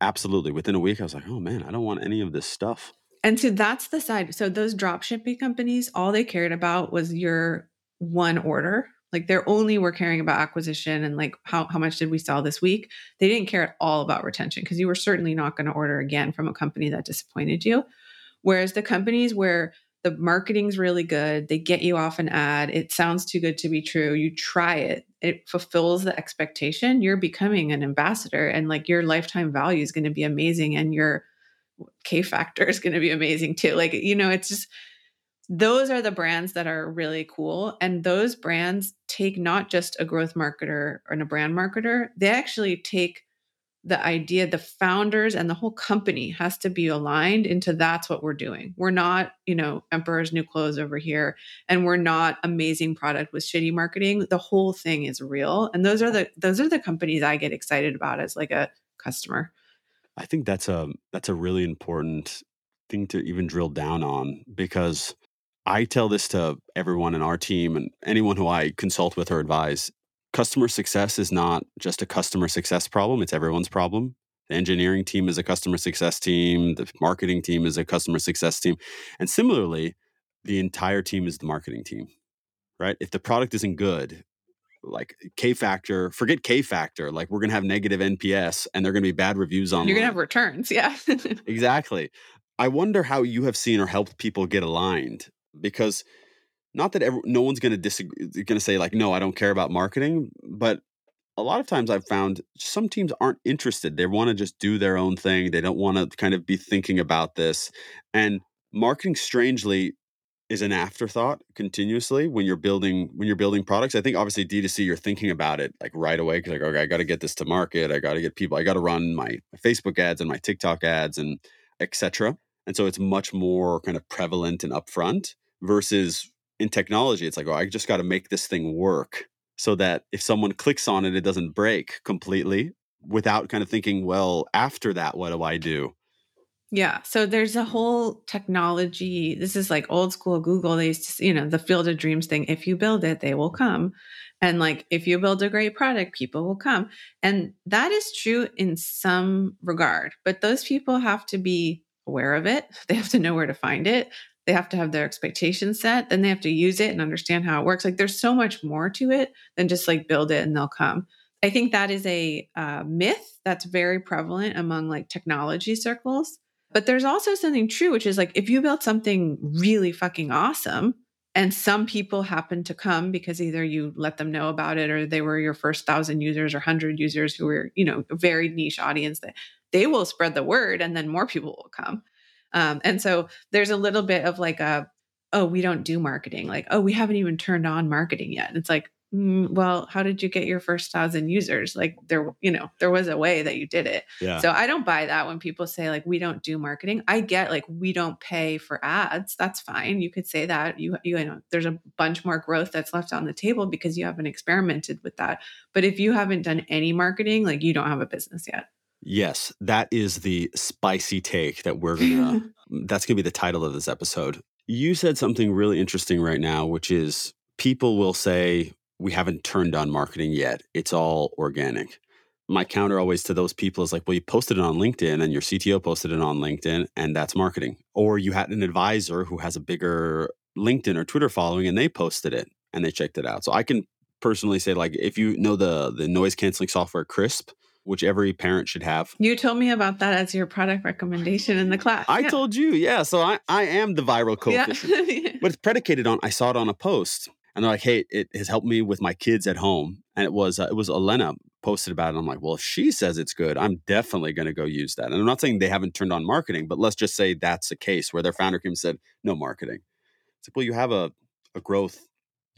S2: Absolutely. Within a week, I was like, oh man, I don't want any of this stuff.
S1: And so that's the side. So those drop shipping companies, all they cared about was your one order. Like they're only were caring about acquisition and like how, how much did we sell this week. They didn't care at all about retention because you were certainly not going to order again from a company that disappointed you. Whereas the companies where the marketing's really good, they get you off an ad, it sounds too good to be true, you try it, it fulfills the expectation, you're becoming an ambassador and like your lifetime value is going to be amazing and your K factor is going to be amazing too. Like, you know, it's just those are the brands that are really cool. And those brands take not just a growth marketer and a brand marketer, they actually take the idea the founders and the whole company has to be aligned into that's what we're doing we're not you know emperor's new clothes over here and we're not amazing product with shitty marketing the whole thing is real and those are the those are the companies i get excited about as like a customer
S2: i think that's a that's a really important thing to even drill down on because I tell this to everyone in our team and anyone who I consult with or advise. Customer success is not just a customer success problem, it's everyone's problem. The engineering team is a customer success team, the marketing team is a customer success team. And similarly, the entire team is the marketing team, right? If the product isn't good, like K factor, forget K factor, like we're going to have negative NPS and they're going to be bad reviews on
S1: You're going to have returns. Yeah. <laughs>
S2: exactly. I wonder how you have seen or helped people get aligned because not that every, no one's to disagree going to say like no i don't care about marketing but a lot of times i've found some teams aren't interested they want to just do their own thing they don't want to kind of be thinking about this and marketing strangely is an afterthought continuously when you're building when you're building products. I think obviously d2c you're thinking about it like right away because like okay i got to get this to market. I got to get people i got to run my, facebook ads and my tiktok ads and etc and so it's much more kind of prevalent and upfront versus in technology, it's like, oh, I just got to make this thing work so that if someone clicks on it, it doesn't break completely without kind of thinking, well, after that, what do I do?
S1: Yeah. So there's a whole technology. This is like old school Google. They used to, you know, the field of dreams thing. If you build it, they will come. And like, if you build a great product, people will come. And that is true in some regard. But those people have to be aware of it. <laughs> They have to know where to find it they have to have their expectations set then they have to use it and understand how it works like there's so much more to it than just like build it and they'll come i think that is a uh, myth that's very prevalent among like technology circles but there's also something true which is like if you build something really fucking awesome and some people happen to come because either you let them know about it or they were your first thousand users or hundred users who were you know a very niche audience that they will spread the word and then more people will come um, and so there's a little bit of like a, oh, we don't do marketing. Like, oh, we haven't even turned on marketing yet. And it's like, mm, well, how did you get your first thousand users? Like there, you know, there was a way that you did it. Yeah. So I don't buy that when people say like, we don't do marketing. I get like, we don't pay for ads. That's fine. You could say that you, you know, there's a bunch more growth that's left on the table because you haven't experimented with that. But if you haven't done any marketing, like you don't have a business yet.
S2: Yes, that is the spicy take that we're gonna. <laughs> that's gonna be the title of this episode. You said something really interesting right now, which is people will say we haven't turned on marketing yet. It's all organic. My counter always to those people is like, well, you posted it on LinkedIn and your CTO posted it on LinkedIn, and that's marketing. Or you had an advisor who has a bigger LinkedIn or Twitter following and they posted it and they checked it out. So I can personally say, like, if you know the the noise canceling software Crisp, which every parent should have.
S1: You told me about that as your product recommendation in the class.
S2: I yeah. told you, yeah. So I, I am the viral coefficient. <laughs> Yeah. but it's predicated on I saw it on a post and they're like, hey, it has helped me with my kids at home. And it was uh, it was Elena posted about it. I'm like, well, if she says it's good, I'm definitely going to go use that. And I'm not saying they haven't turned on marketing, but let's just say that's a case where their founder came and said, no marketing. It's like, well, you have a, a growth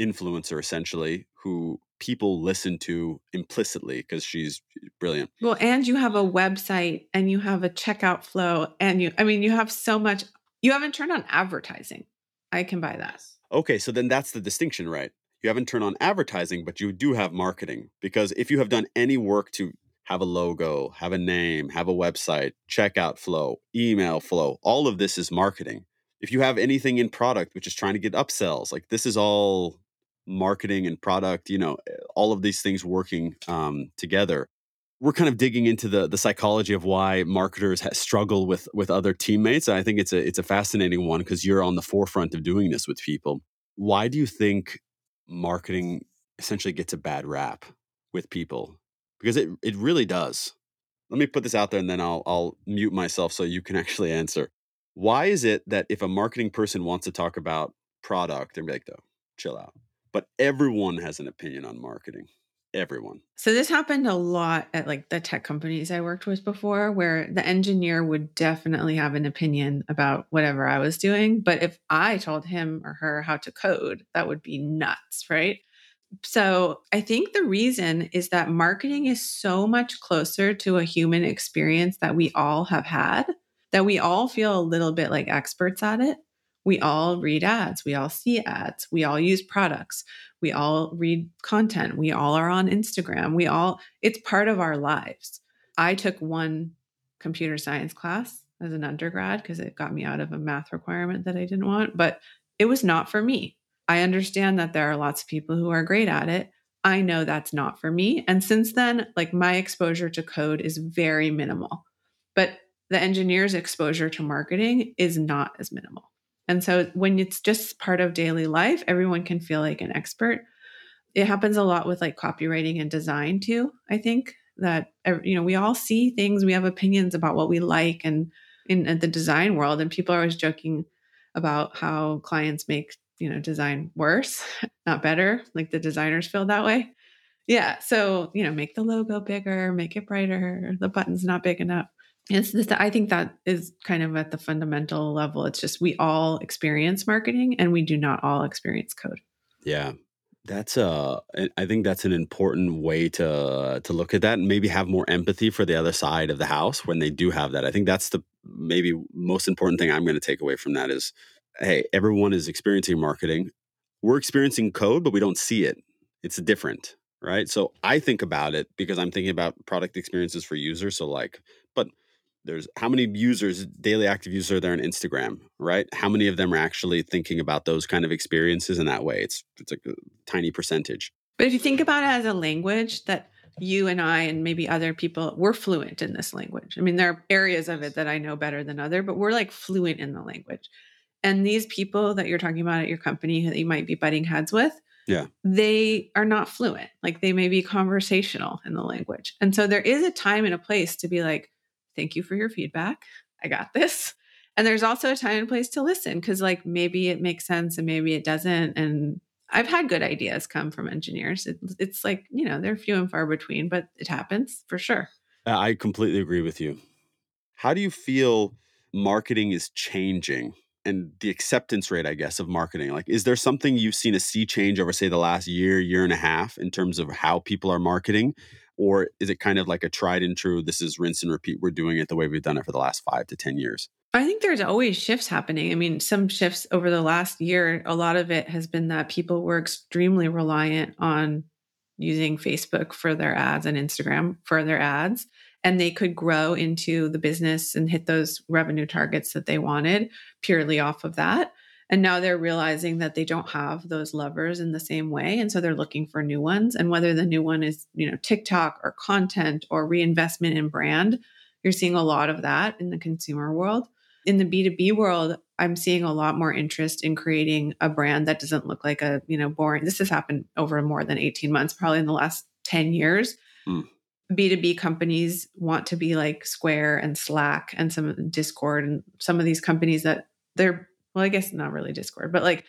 S2: influencer essentially who people listen to implicitly because she's brilliant.
S1: Well, and you have a website and you have a checkout flow and you I mean you have so much you haven't turned on advertising. I can buy that.
S2: Okay, so then that's the distinction, right? You haven't turned on advertising, but you do have marketing because if you have done any work to have a logo, have a name, have a website, checkout flow, email flow, all of this is marketing. If you have anything in product which is trying to get upsells, like this is all marketing and product, you know, eh, all of these things working um, together. We're kind of digging into the the psychology of why marketers struggle with with other teammates. I think it's a it's a fascinating one because you're on the forefront of doing this with people. Why do you think marketing essentially gets a bad rap with people? Because it it really does. Let me put this out there and then I'll I'll mute myself so you can <laughs> actually answer. Why is it that if a marketing person wants to talk about product be like, though, chill out but everyone has an opinion on marketing. Everyone.
S1: So this happened a lot at like the tech companies I worked with before where the engineer would definitely have an opinion about whatever I was doing, but if I told him or her how to code, that would be nuts, right? So I think the reason is that marketing is so much closer to a human experience that we all have had that we all feel a little bit like experts at it. We all read ads, we all see ads, we all use products, we all read content, we all are on Instagram, we all, it's part of our lives. I took one computer science class as an undergrad because it got me out of a math requirement that I didn't want, but it was not for me. I understand that there are lots of people who are great at it. I know that's not for me. And since then, like my exposure to code is very minimal. But the engineer's exposure to marketing is not as minimal. And so when it's just part of daily life, everyone can feel like an expert. It happens a lot with like copywriting and design too. I think that you know we all see things, we have opinions about what we like, and in, in the design world, and people are always joking about how clients make you know design worse, <laughs> not better. Like the designers feel that way. Yeah. So you know, make the logo bigger, make it brighter. The button's not big enough it's this i think that is kind of at the fundamental level. It's just we all experience marketing and we do not all experience code.
S2: Yeah. That's uh i think that's an important way to to look at that and maybe have more empathy for the other side of the house when they do have that. I think that's the maybe most important thing i'm going to take away from that is hey everyone is experiencing marketing. We're experiencing code but we don't see it. It's different right? So i think about it because i'm thinking about product experiences for users. So like but there's how many users daily active users are there on instagram right? How many of them are actually thinking about those kind of experiences in that way? It's it's like a tiny percentage.
S1: But if you think about it as a language that you and i and maybe other people we're fluent in this language. I mean there are areas of it that i know better than other but we're like fluent in the language. And these people that you're talking about at your company that you might be butting heads with
S2: yeah.
S1: they are not fluent. Like they may be conversational in the language. And so there is a time and a place to be like thank you for your feedback. I got this. And there's also a time and place to listen because, like, maybe it makes sense and maybe it doesn't. And I've had good ideas come from engineers. It, it's like, you know, they're few and far between, but it happens for sure.
S2: Uh, I completely agree with you. How do you feel marketing is changing and the acceptance rate, I guess, of marketing? Like, is there something you've seen a sea change over, say, the last year, year and a half in terms of how people are marketing? Or is it kind of like a tried and true, this is rinse and repeat? We're doing it the way we've done it for the last five to 10 years?
S1: I think there's always shifts happening. I mean, some shifts over the last year, a lot of it has been that people were extremely reliant on using Facebook for their ads and Instagram for their ads. And they could grow into the business and hit those revenue targets that they wanted purely off of that. And now they're realizing that they don't have those levers in the same way. And so they're looking for new ones. And whether the new one is, you know, TikTok or content or reinvestment in brand, you're seeing a lot of that in the consumer world. In the B2B world, I'm seeing a lot more interest in creating a brand that doesn't look like a, you know, boring. This has happened over more than 18 months, probably in the last 10 years. Mm. B2B companies want to be like Square and Slack and some Discord and some of these companies that they're well, I guess not really Discord, but like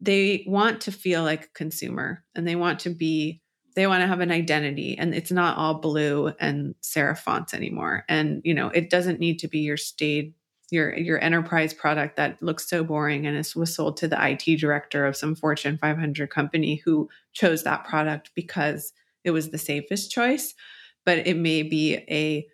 S1: they want to feel like a consumer and they want to be they want to have an identity and it's not all blue and serif fonts anymore and you know it doesn't need to be your staid your your enterprise product that looks so boring and it was sold to the IT director of some Fortune 500 company who chose that product because it was the safest choice but it may be a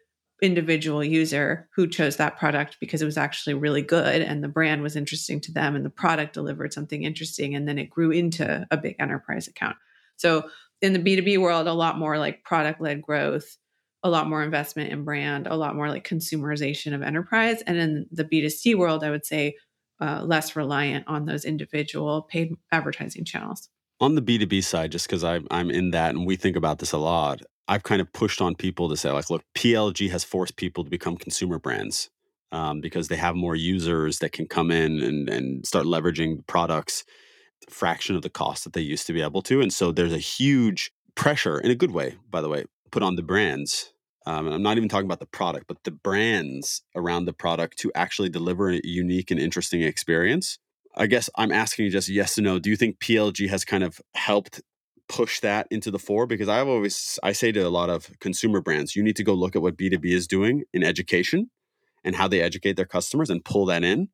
S1: individual user who chose that product because it was actually really good and the brand was interesting to them and the product delivered something interesting and then it grew into a big enterprise account. So in the B2B world, a lot more like product led growth, a lot more investment in brand, a lot more like consumerization of enterprise. And in the B2C world, I would say uh, less reliant on those individual paid advertising channels.
S2: On the B2B side, just because I'm in that and we think about this a lot, I've kind of pushed on people to say, like, look, PLG has forced people to become consumer brands um, because they have more users that can come in and, and start leveraging products fraction of the cost that they used to be able to. And so there's a huge pressure, in a good way, by the way, put on the brands. Um, I'm not even talking about the product, but the brands around the product to actually deliver a unique and interesting experience. I guess I'm asking you just yes or no. Do you think PLG has kind of helped push that into the fore because I've always I say to a lot of consumer brands, you need to go look at what B2B is doing in education and how they educate their customers and pull that in.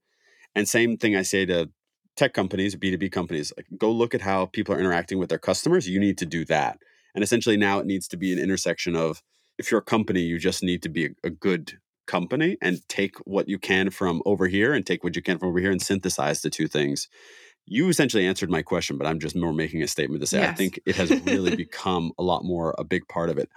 S2: And same thing I say to tech companies, B2B companies, like go look at how people are interacting with their customers. You need to do that. And essentially now it needs to be an intersection of if you're a company, you just need to be a, a good company and take what you can from over here and take what you can from over here and synthesize the two things. You essentially answered my question, but I'm just more making a statement to say yes. I think it has really <laughs> become a lot more a big part of it.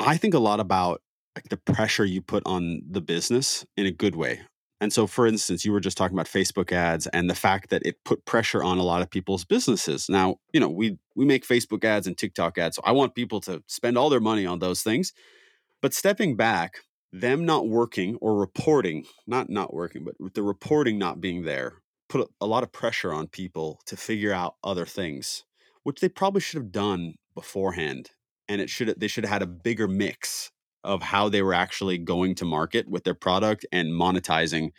S2: I think a lot about like the pressure you put on the business in a good way. And so, for instance, you were just talking about Facebook ads and the fact that it put pressure on a lot of people's businesses. Now, you know, we we make Facebook ads and TikTok ads, so I want people to spend all their money on those things. But stepping back, them not working or reporting, not not working, but the reporting not being there, put a lot of pressure on people to figure out other things, which they probably should have done beforehand. And it should they should have had a bigger mix of how they were actually going to market with their product and monetizing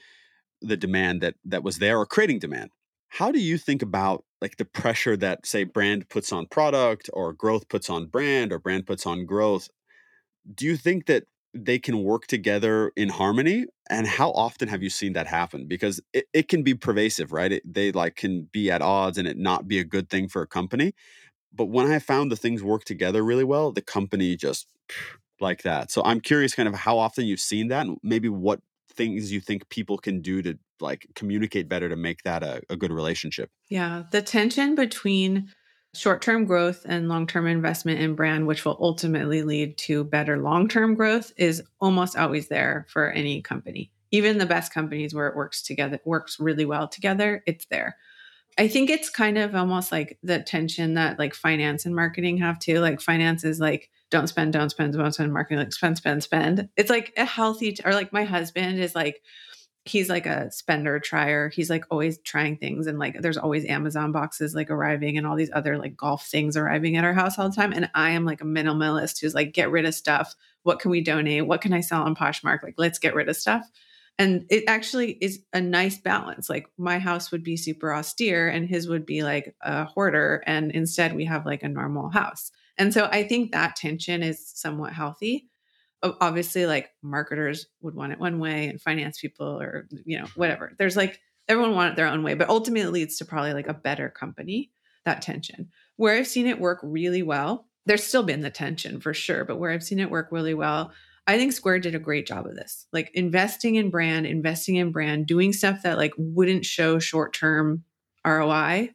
S2: the demand that that was there or creating demand. How do you think about like the pressure that say brand puts on product or growth puts on brand or brand puts on growth? Do you think that they can work together in harmony and how often have you seen that happen because it, it can be pervasive right it, they like can be at odds and it not be a good thing for a company but when i found the things work together really well the company just <sniffs> like that. So I'm curious kind of how often you've seen that and maybe what things you think people can do to like communicate better to make that a, a good relationship.
S1: Yeah. The tension between short term growth and long term investment in brand, which will ultimately lead to better long term growth, is almost always there for any company. Even the best companies where it works together, works really well together, it's there. I think it's kind of almost like the tension that like finance and marketing have too. Like finance is like, don't spend, don't spend, don't spend, marketing, like spend, spend, spend. It's like a healthy, t- or like my husband is like, he's like a spender trier. He's like always trying things and like there's always Amazon boxes like arriving and all these other like golf things arriving at our house all the time. And I am like a minimalist who's like, get rid of stuff. What can we donate? What can I sell on Poshmark? Like, let's get rid of stuff. And it actually is a nice balance. Like my house would be super austere and his would be like a hoarder. And instead we have like a normal house. And so I think that tension is somewhat healthy. Obviously, like marketers would want it one way and finance people or, you know, whatever. There's like everyone want it their own way, but ultimately it leads to probably like a better company, that tension. Where I've seen it work really well, there's still been the tension for sure, but where I've seen it work really well, I think Square did a great job of this. Like investing in brand, investing in brand, doing stuff that like wouldn't show short-term ROI,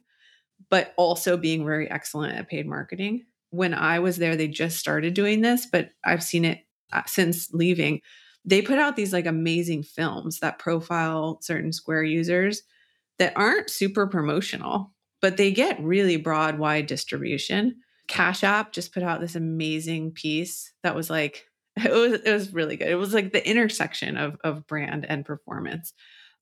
S1: but also being very excellent at paid marketing when I was there, they just started doing this, but I've seen it since leaving. They put out these like amazing films that profile certain Square users that aren't super promotional, but they get really broad, wide distribution. Cash App just put out this amazing piece that was like, <laughs> it was, it was really good. It was like the intersection of, of brand and performance.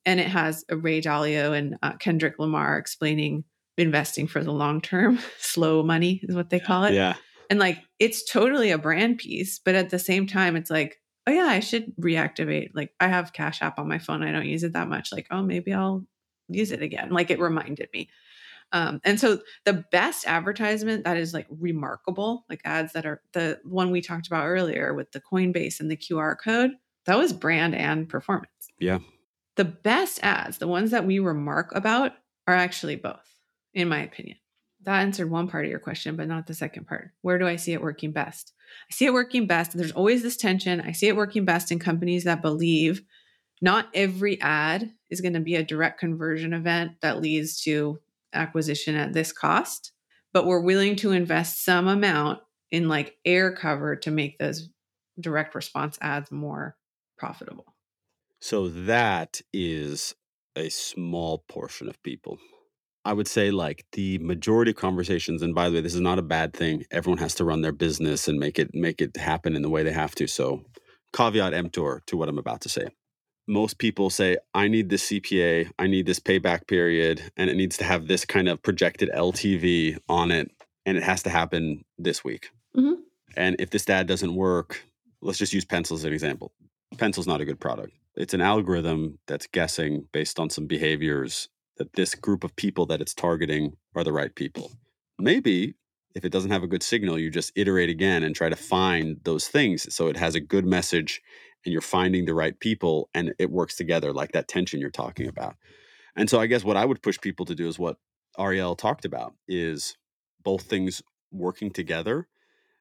S1: And it has Ray Dalio and uh, Kendrick Lamar explaining investing for the long term. <laughs> Slow money is what they call it.
S2: Yeah.
S1: And like it's totally a brand piece, but at the same time, it's like, oh yeah, I should reactivate. Like I have Cash App on my phone. I don't use it that much. Like, oh, maybe I'll use it again. Like it reminded me. Um, and so the best advertisement that is like remarkable, like ads that are the one we talked about earlier with the Coinbase and the QR code, that was brand and performance.
S2: Yeah.
S1: The best ads, the ones that we remark about, are actually both in my opinion. That answered one part of your question, but not the second part. Where do I see it working best? I see it working best. There's always this tension. I see it working best in companies that believe not every ad is going to be a direct conversion event that leads to acquisition at this cost, but we're willing to invest some amount in like air cover to make those direct response ads more profitable.
S2: So that is a small portion of people. I would say like the majority of conversations, and by the way, this is not a bad thing. Everyone has to run their business and make it make it happen in the way they have to. So caveat emptor to what I'm about to say. Most people say, I need this CPA, I need this payback period, and it needs to have this kind of projected LTV on it, and it has to happen this week. Mm-hmm. And if this ad doesn't work, let's just use Pencil as an example. Pencil's not a good product. It's an algorithm that's guessing based on some behaviors that this group of people that it's targeting are the right people. Maybe If it doesn't have a good signal, you just iterate again and try to find those things so it has a good message and you're finding the right people and it works together like that tension you're talking mm-hmm. about. And so I guess what I would push people to do is what Arielle talked about is both things working together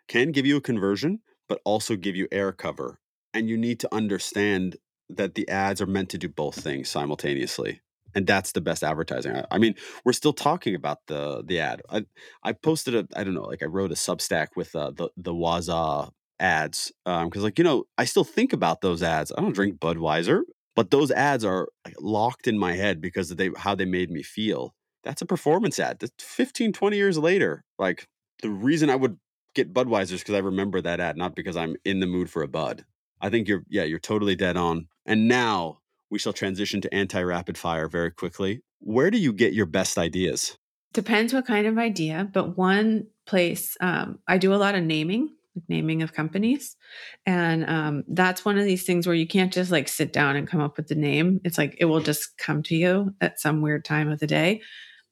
S2: can give you a conversion but also give you air cover and you need to understand that the ads are meant to do both things simultaneously and that's the best advertising. I, I, mean, we're still talking about the the ad. I I posted a I don't know like I wrote a Substack with uh, the the Whassup ads because um, like you know I still think about those ads. I don't drink Budweiser, but those ads are like, locked in my head because they how they made me feel. That's a performance ad. That's 15, 20 years later. Like the reason I would get Budweiser is because I remember that ad, not because I'm in the mood for a Bud. I think you're yeah, you're totally dead on. And now we shall transition to anti rapid fire very quickly. Where do you get your best ideas?
S1: Depends what kind of idea, but one place um, I do a lot of naming, naming of companies. And um, that's one of these things where you can't just like sit down and come up with the name. It's like it will just come to you at some weird time of the day.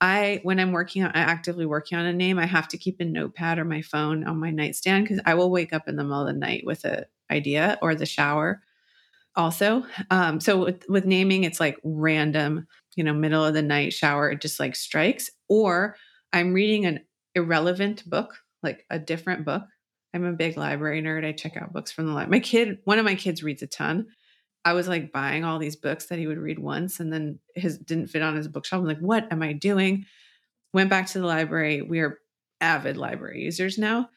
S1: I, when I'm working on, actively working on a name, I have to keep a notepad or my phone on my nightstand because I will wake up in the middle of the night with an idea or the shower also. Um, so with, with naming, it's like random, you know, middle of the night shower, it just like strikes. Or I'm reading an irrelevant book, like a different book. I'm a big library nerd. I check out books from the library. My kid, one of my kids reads a ton. I was like buying all these books that he would read once and then his didn't fit on his bookshelf. I'm like, what am I doing? Went back to the library. We are avid library users now.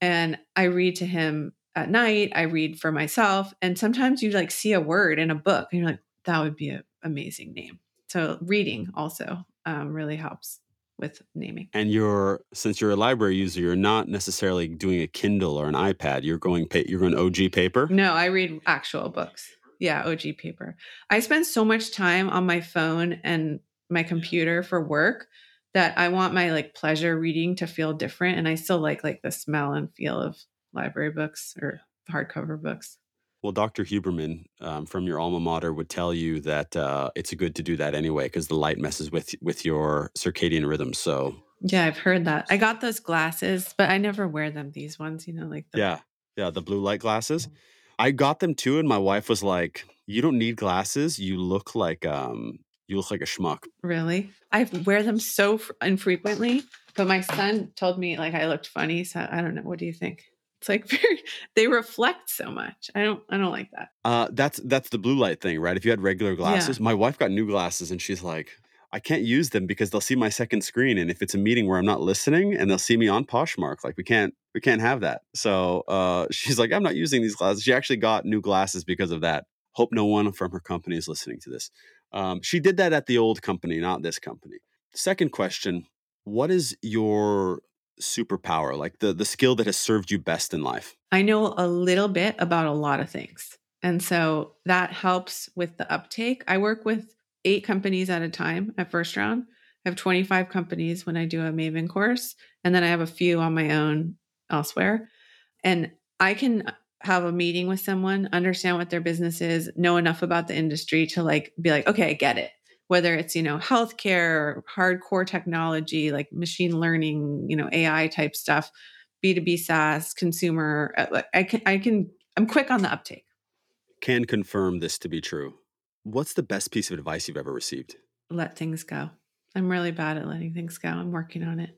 S1: And I read to him at night i read for myself and sometimes you like see a word in a book and you're like that would be an amazing name. So reading also um, really helps with naming.
S2: And you're since you're a library user you're not necessarily doing a kindle or an ipad. You're going you're going og paper?
S1: No i read actual books. Yeah og paper. I spend so much time on my phone and my computer for work that i want my like pleasure reading to feel different and i still like like the smell and feel of library books or hardcover books.
S2: Well, Dr. Huberman um, from your alma mater would tell you that uh, it's good to do that anyway because the light messes with with your circadian rhythm. So
S1: yeah, I've heard that. I got those glasses, but I never wear them. These ones, you know, like
S2: the- yeah, yeah, the blue light glasses. I got them too, and my wife was like, "You don't need glasses. You look like um, you look like a schmuck."
S1: Really? I wear them so infrequently, but my son told me like I looked funny. So I don't know. What do you think? It's like <laughs> very they reflect so much. I don't I don't like that.
S2: Uh that's that's the blue light thing, right? If you had regular glasses, yeah. my wife got new glasses and she's like, I can't use them because they'll see my second screen. And if it's a meeting where I'm not listening and they'll see me on Poshmark, like we can't we can't have that. So uh <laughs> she's like, I'm not using these glasses. She actually got new glasses because of that. Hope no one from her company is listening to this. Um, she did that at the old company, not this company. Second question What is your superpower, like the the skill that has served you best in life?
S1: I know a little bit about a lot of things. And so that helps with the uptake. I work with 8 companies at a time at first round. I have 25 companies when I do a Maven course, and then I have a few on my own elsewhere. And I can have a meeting with someone, understand what their business is, know enough about the industry to like be like, okay, I get it whether it's you know healthcare hardcore technology like machine learning you know ai type stuff b2b saas consumer uh, i can i can i'm quick on the uptake.
S2: Can confirm this to be true. What's the best piece of advice you've ever received?
S1: Let things go. I'm really bad at letting things go. I'm working on it.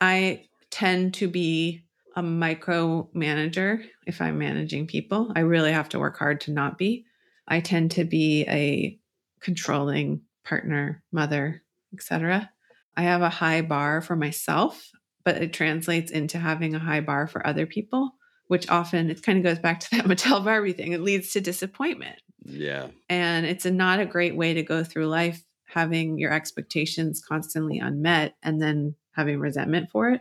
S1: I tend to be a micromanager if i'm managing people. I really have to work hard to not be. I tend to be a controlling partner, mother, etc. I have a high bar for myself, but it translates into having a high bar for other people, which often it kind of goes back to that <laughs> Mattel Barbie thing. It leads to disappointment.
S2: Yeah.
S1: And it's a, not a great way to go through life having your expectations constantly unmet and then having resentment for it.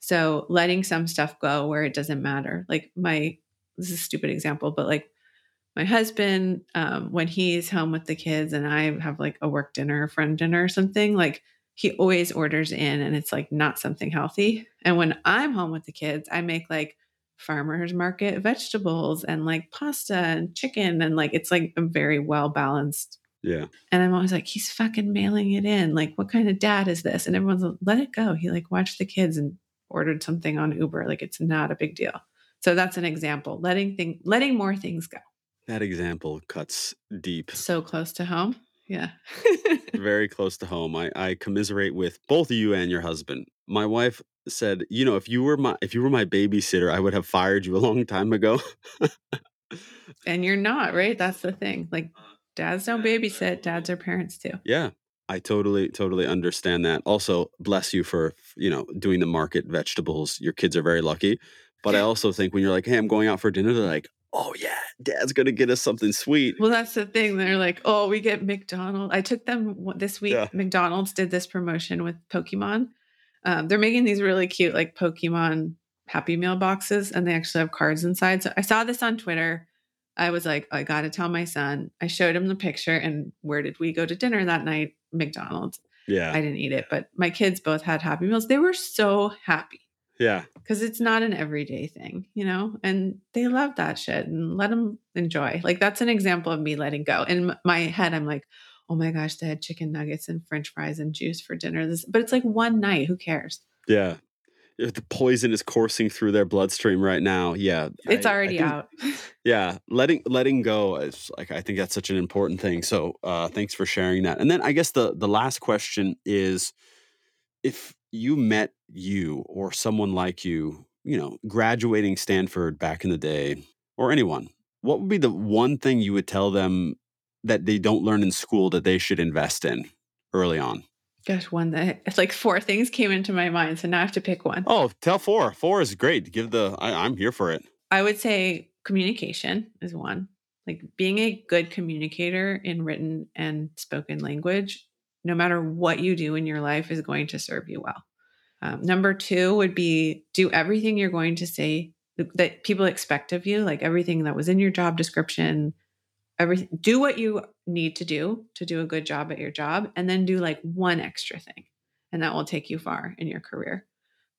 S1: So letting some stuff go where it doesn't matter. Like my this is a stupid example, but like my husband um, when he's home with the kids and i have like a work dinner a friend dinner or something like he always orders in and it's like not something healthy and when i'm home with the kids i make like farmers market vegetables and like pasta and chicken and like it's like a very well balanced
S2: yeah
S1: and i'm always like he's fucking mailing it in like what kind of dad is this and everyone's like let it go he like watched the kids and ordered something on Uber. Like it's not a big deal. So that's an example. Letting thing letting more things go.
S2: That example cuts deep.
S1: So close to home. Yeah. <laughs>
S2: Very close to home. I, I commiserate with both you and your husband. My wife said, you know, if you were my if you were my babysitter, I would have fired you a long time ago.
S1: and you're not, right? That's the thing. Like dads don't babysit, dads are parents too.
S2: Yeah. I totally, totally understand that. Also, bless you for, you know, doing the market vegetables. Your kids are very lucky. But I <laughs> also think when you're like, hey, I'm going out for dinner, they're like, oh, yeah, dad's going to get us something sweet.
S1: Well, that's the thing. They're like, oh, we get McDonald's. I took them this week. Yeah. McDonald's did this promotion with Pokemon. Um, they're making these really cute, like Pokemon Happy Meal boxes, and they actually have cards inside. So I saw this on Twitter. I was like, I got to tell my son. I showed him the picture, and where did we go to dinner that night? McDonald's.
S2: Yeah.
S1: I didn't eat it, but my kids both had Happy Meals. They were so happy.
S2: Yeah.
S1: Because it's not an everyday thing, you know, and they love that shit and let them enjoy. Like, that's an example of me letting go. In my head, I'm like, oh my gosh, they had chicken nuggets and french fries and juice for dinner. This, but it's like one night. Who cares?
S2: Yeah if the poison is coursing through their bloodstream right now yeah
S1: it's I, already
S2: I
S1: think, out <laughs>
S2: yeah letting letting go is like i think that's such an important thing so uh thanks for sharing that and then i guess the the last question is if you met you or someone like you you know graduating stanford back in the day or anyone what would be the one thing you would tell them that they don't learn in school that they should invest in early on
S1: Gosh, one that it's <laughs> like four things came into my mind, so now I have to pick one.
S2: Oh, tell four. Four is great. Give the I, I'm here for it.
S1: I would say communication is one. Like being a good communicator in written and spoken language, no matter what you do in your life, is going to serve you well. Um, number two would be do everything you're going to say that people expect of you, like everything that was in your job description, everything do what you need to do to do a good job at your job and then do like one extra thing and that will take you far in your career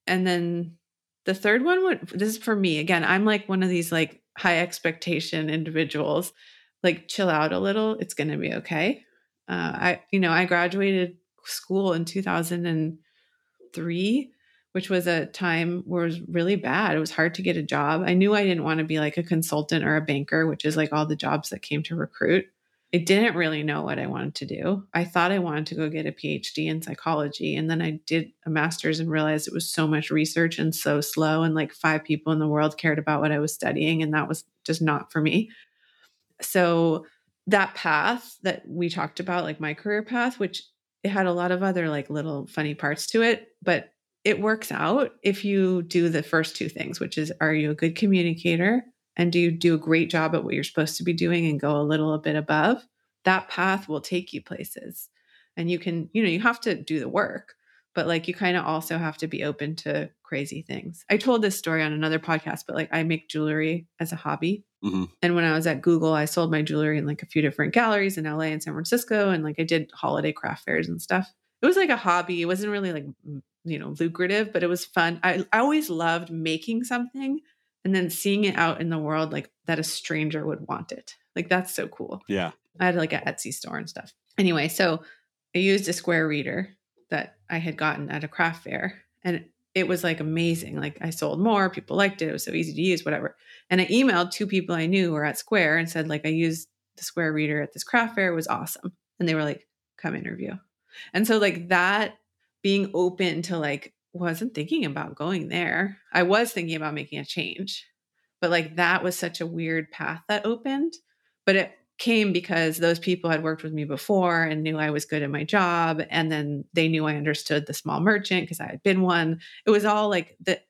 S1: and then the third one would this is for me again i'm like one of these like high expectation individuals like chill out a little it's going to be okay uh, i you know i graduated school in 2003 which was a time where it was really bad. It was hard to get a job. I knew I didn't want to be like a consultant or a banker, which is like all the jobs that came to recruit. I didn't really know what I wanted to do. I thought I wanted to go get a PhD in psychology. And then I did a master's and realized it was so much research and so slow. And like five people in the world cared about what I was studying. And that was just not for me. So that path that we talked about, like my career path, which it had a lot of other like little funny parts to it, but it works out if you do the first two things, which is are you a good communicator and do you do a great job at what you're supposed to be doing and go a little a bit above? That path will take you places. And you can, you know, you have to do the work, but like you kind of also have to be open to crazy things. I told this story on another podcast, but like I make jewelry as a hobby. Mm-hmm. And when I was at Google, I sold my jewelry in like a few different galleries in LA and San Francisco. And like I did holiday craft fairs and stuff. It was like a hobby. It wasn't really like you know lucrative but it was fun I, I always loved making something and then seeing it out in the world like that a stranger would want it like that's so cool
S2: yeah
S1: i had like an etsy store and stuff anyway so i used a square reader that i had gotten at a craft fair and it was like amazing like i sold more people liked it it was so easy to use whatever and i emailed two people i knew were at square and said like i used the square reader at this craft fair it was awesome and they were like come interview and so like that being open to like wasn't thinking about going there. I was thinking about making a change. But like that was such a weird path that opened, but it came because those people had worked with me before and knew I was good at my job and then they knew I understood the small merchant because I had been one. It was all like that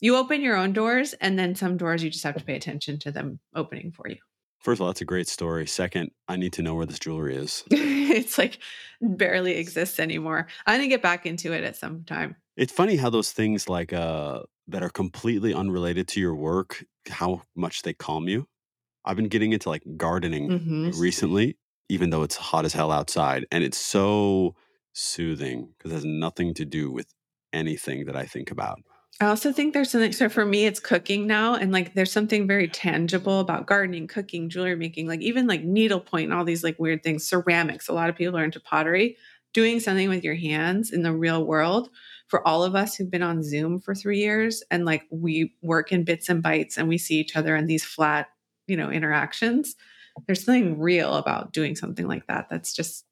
S1: you open your own doors and then some doors you just have to pay attention to them opening for you.
S2: First of all, that's a great story. Second, I need to know where this jewelry is. <laughs>
S1: it's like barely exists anymore. I'm gonna get back into it at some time.
S2: It's funny how those things like uh that are completely unrelated to your work, how much they calm you. I've been getting into like gardening mm-hmm. recently, even though it's hot as hell outside, and it's so soothing because it has nothing to do with anything that I think about.
S1: I also think there's something, so for me, it's cooking now. And like there's something very tangible about gardening, cooking, jewelry making, like even like needlepoint and all these like weird things, ceramics. A lot of people are into pottery. Doing something with your hands in the real world for all of us who've been on Zoom for three years and like we work in bits and bytes and we see each other in these flat, you know, interactions, there's something real about doing something like that. That's just,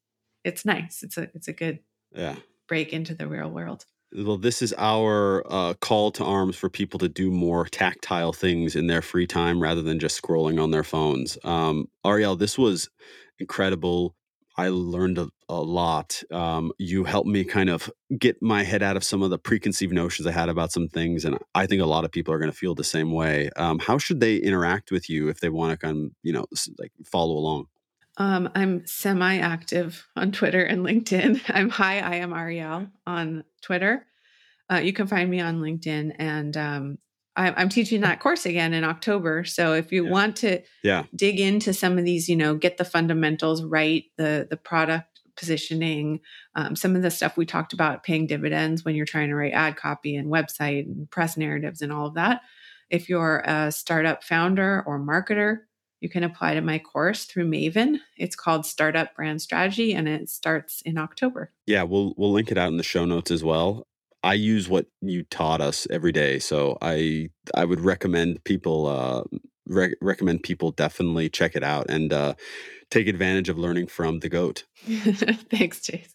S1: it's nice. It's a, it's a good
S2: Yeah.
S1: break into the real world.
S2: Well, this is our uh, call to arms for people to do more tactile things in their free time rather than just scrolling on their phones. Um, Arielle, this was incredible. I learned a, a lot. Um, you helped me kind of get my head out of some of the preconceived notions I had about some things, and I think a lot of people are going to feel the same way. Um, how should they interact with you if they want to kind of, you know, like follow along?
S1: Um, I'm semi active on Twitter and LinkedIn. <laughs> I'm hi, I am Ariel on Twitter. Uh, you can find me on LinkedIn, and um, I'm teaching that course again in October. So if you
S2: Yeah.
S1: want to
S2: Yeah,
S1: dig into some of these, you know, get the fundamentals right, the the product positioning, um, some of the stuff we talked about paying dividends when you're trying to write ad copy and website and press narratives and all of that. If you're a startup founder or marketer, you can apply to my course through Maven. It's called Startup Brand Strategy, and it starts in October.
S2: yeah, we'll we'll link it out in the show notes as well. I use what you taught us every day, so I I would recommend people uh, re- recommend people definitely check it out and uh, take advantage of learning from the goat. <laughs>
S1: Thanks, Chase.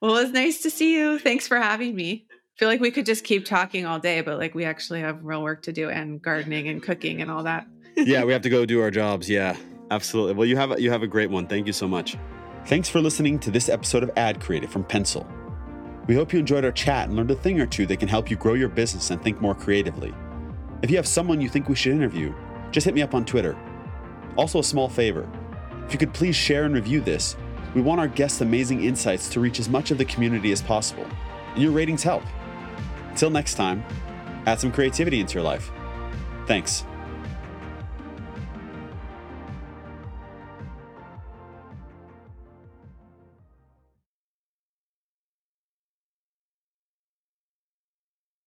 S1: Well, it was nice to see you. Thanks for having me. I feel like we could just keep talking all day, but like we actually have real work to do and gardening and cooking and all that.
S2: yeah, we have to go do our jobs. Yeah, absolutely. Well, you have a, you have a great one. Thank you so much. Thanks for listening to this episode of Ad Creative from Pencil. We hope you enjoyed our chat and learned a thing or two that can help you grow your business and think more creatively. If you have someone you think we should interview, just hit me up on Twitter. Also, a small favor if you could please share and review this, we want our guests' amazing insights to reach as much of the community as possible, and your ratings help. Until next time, add some creativity into your life. Thanks.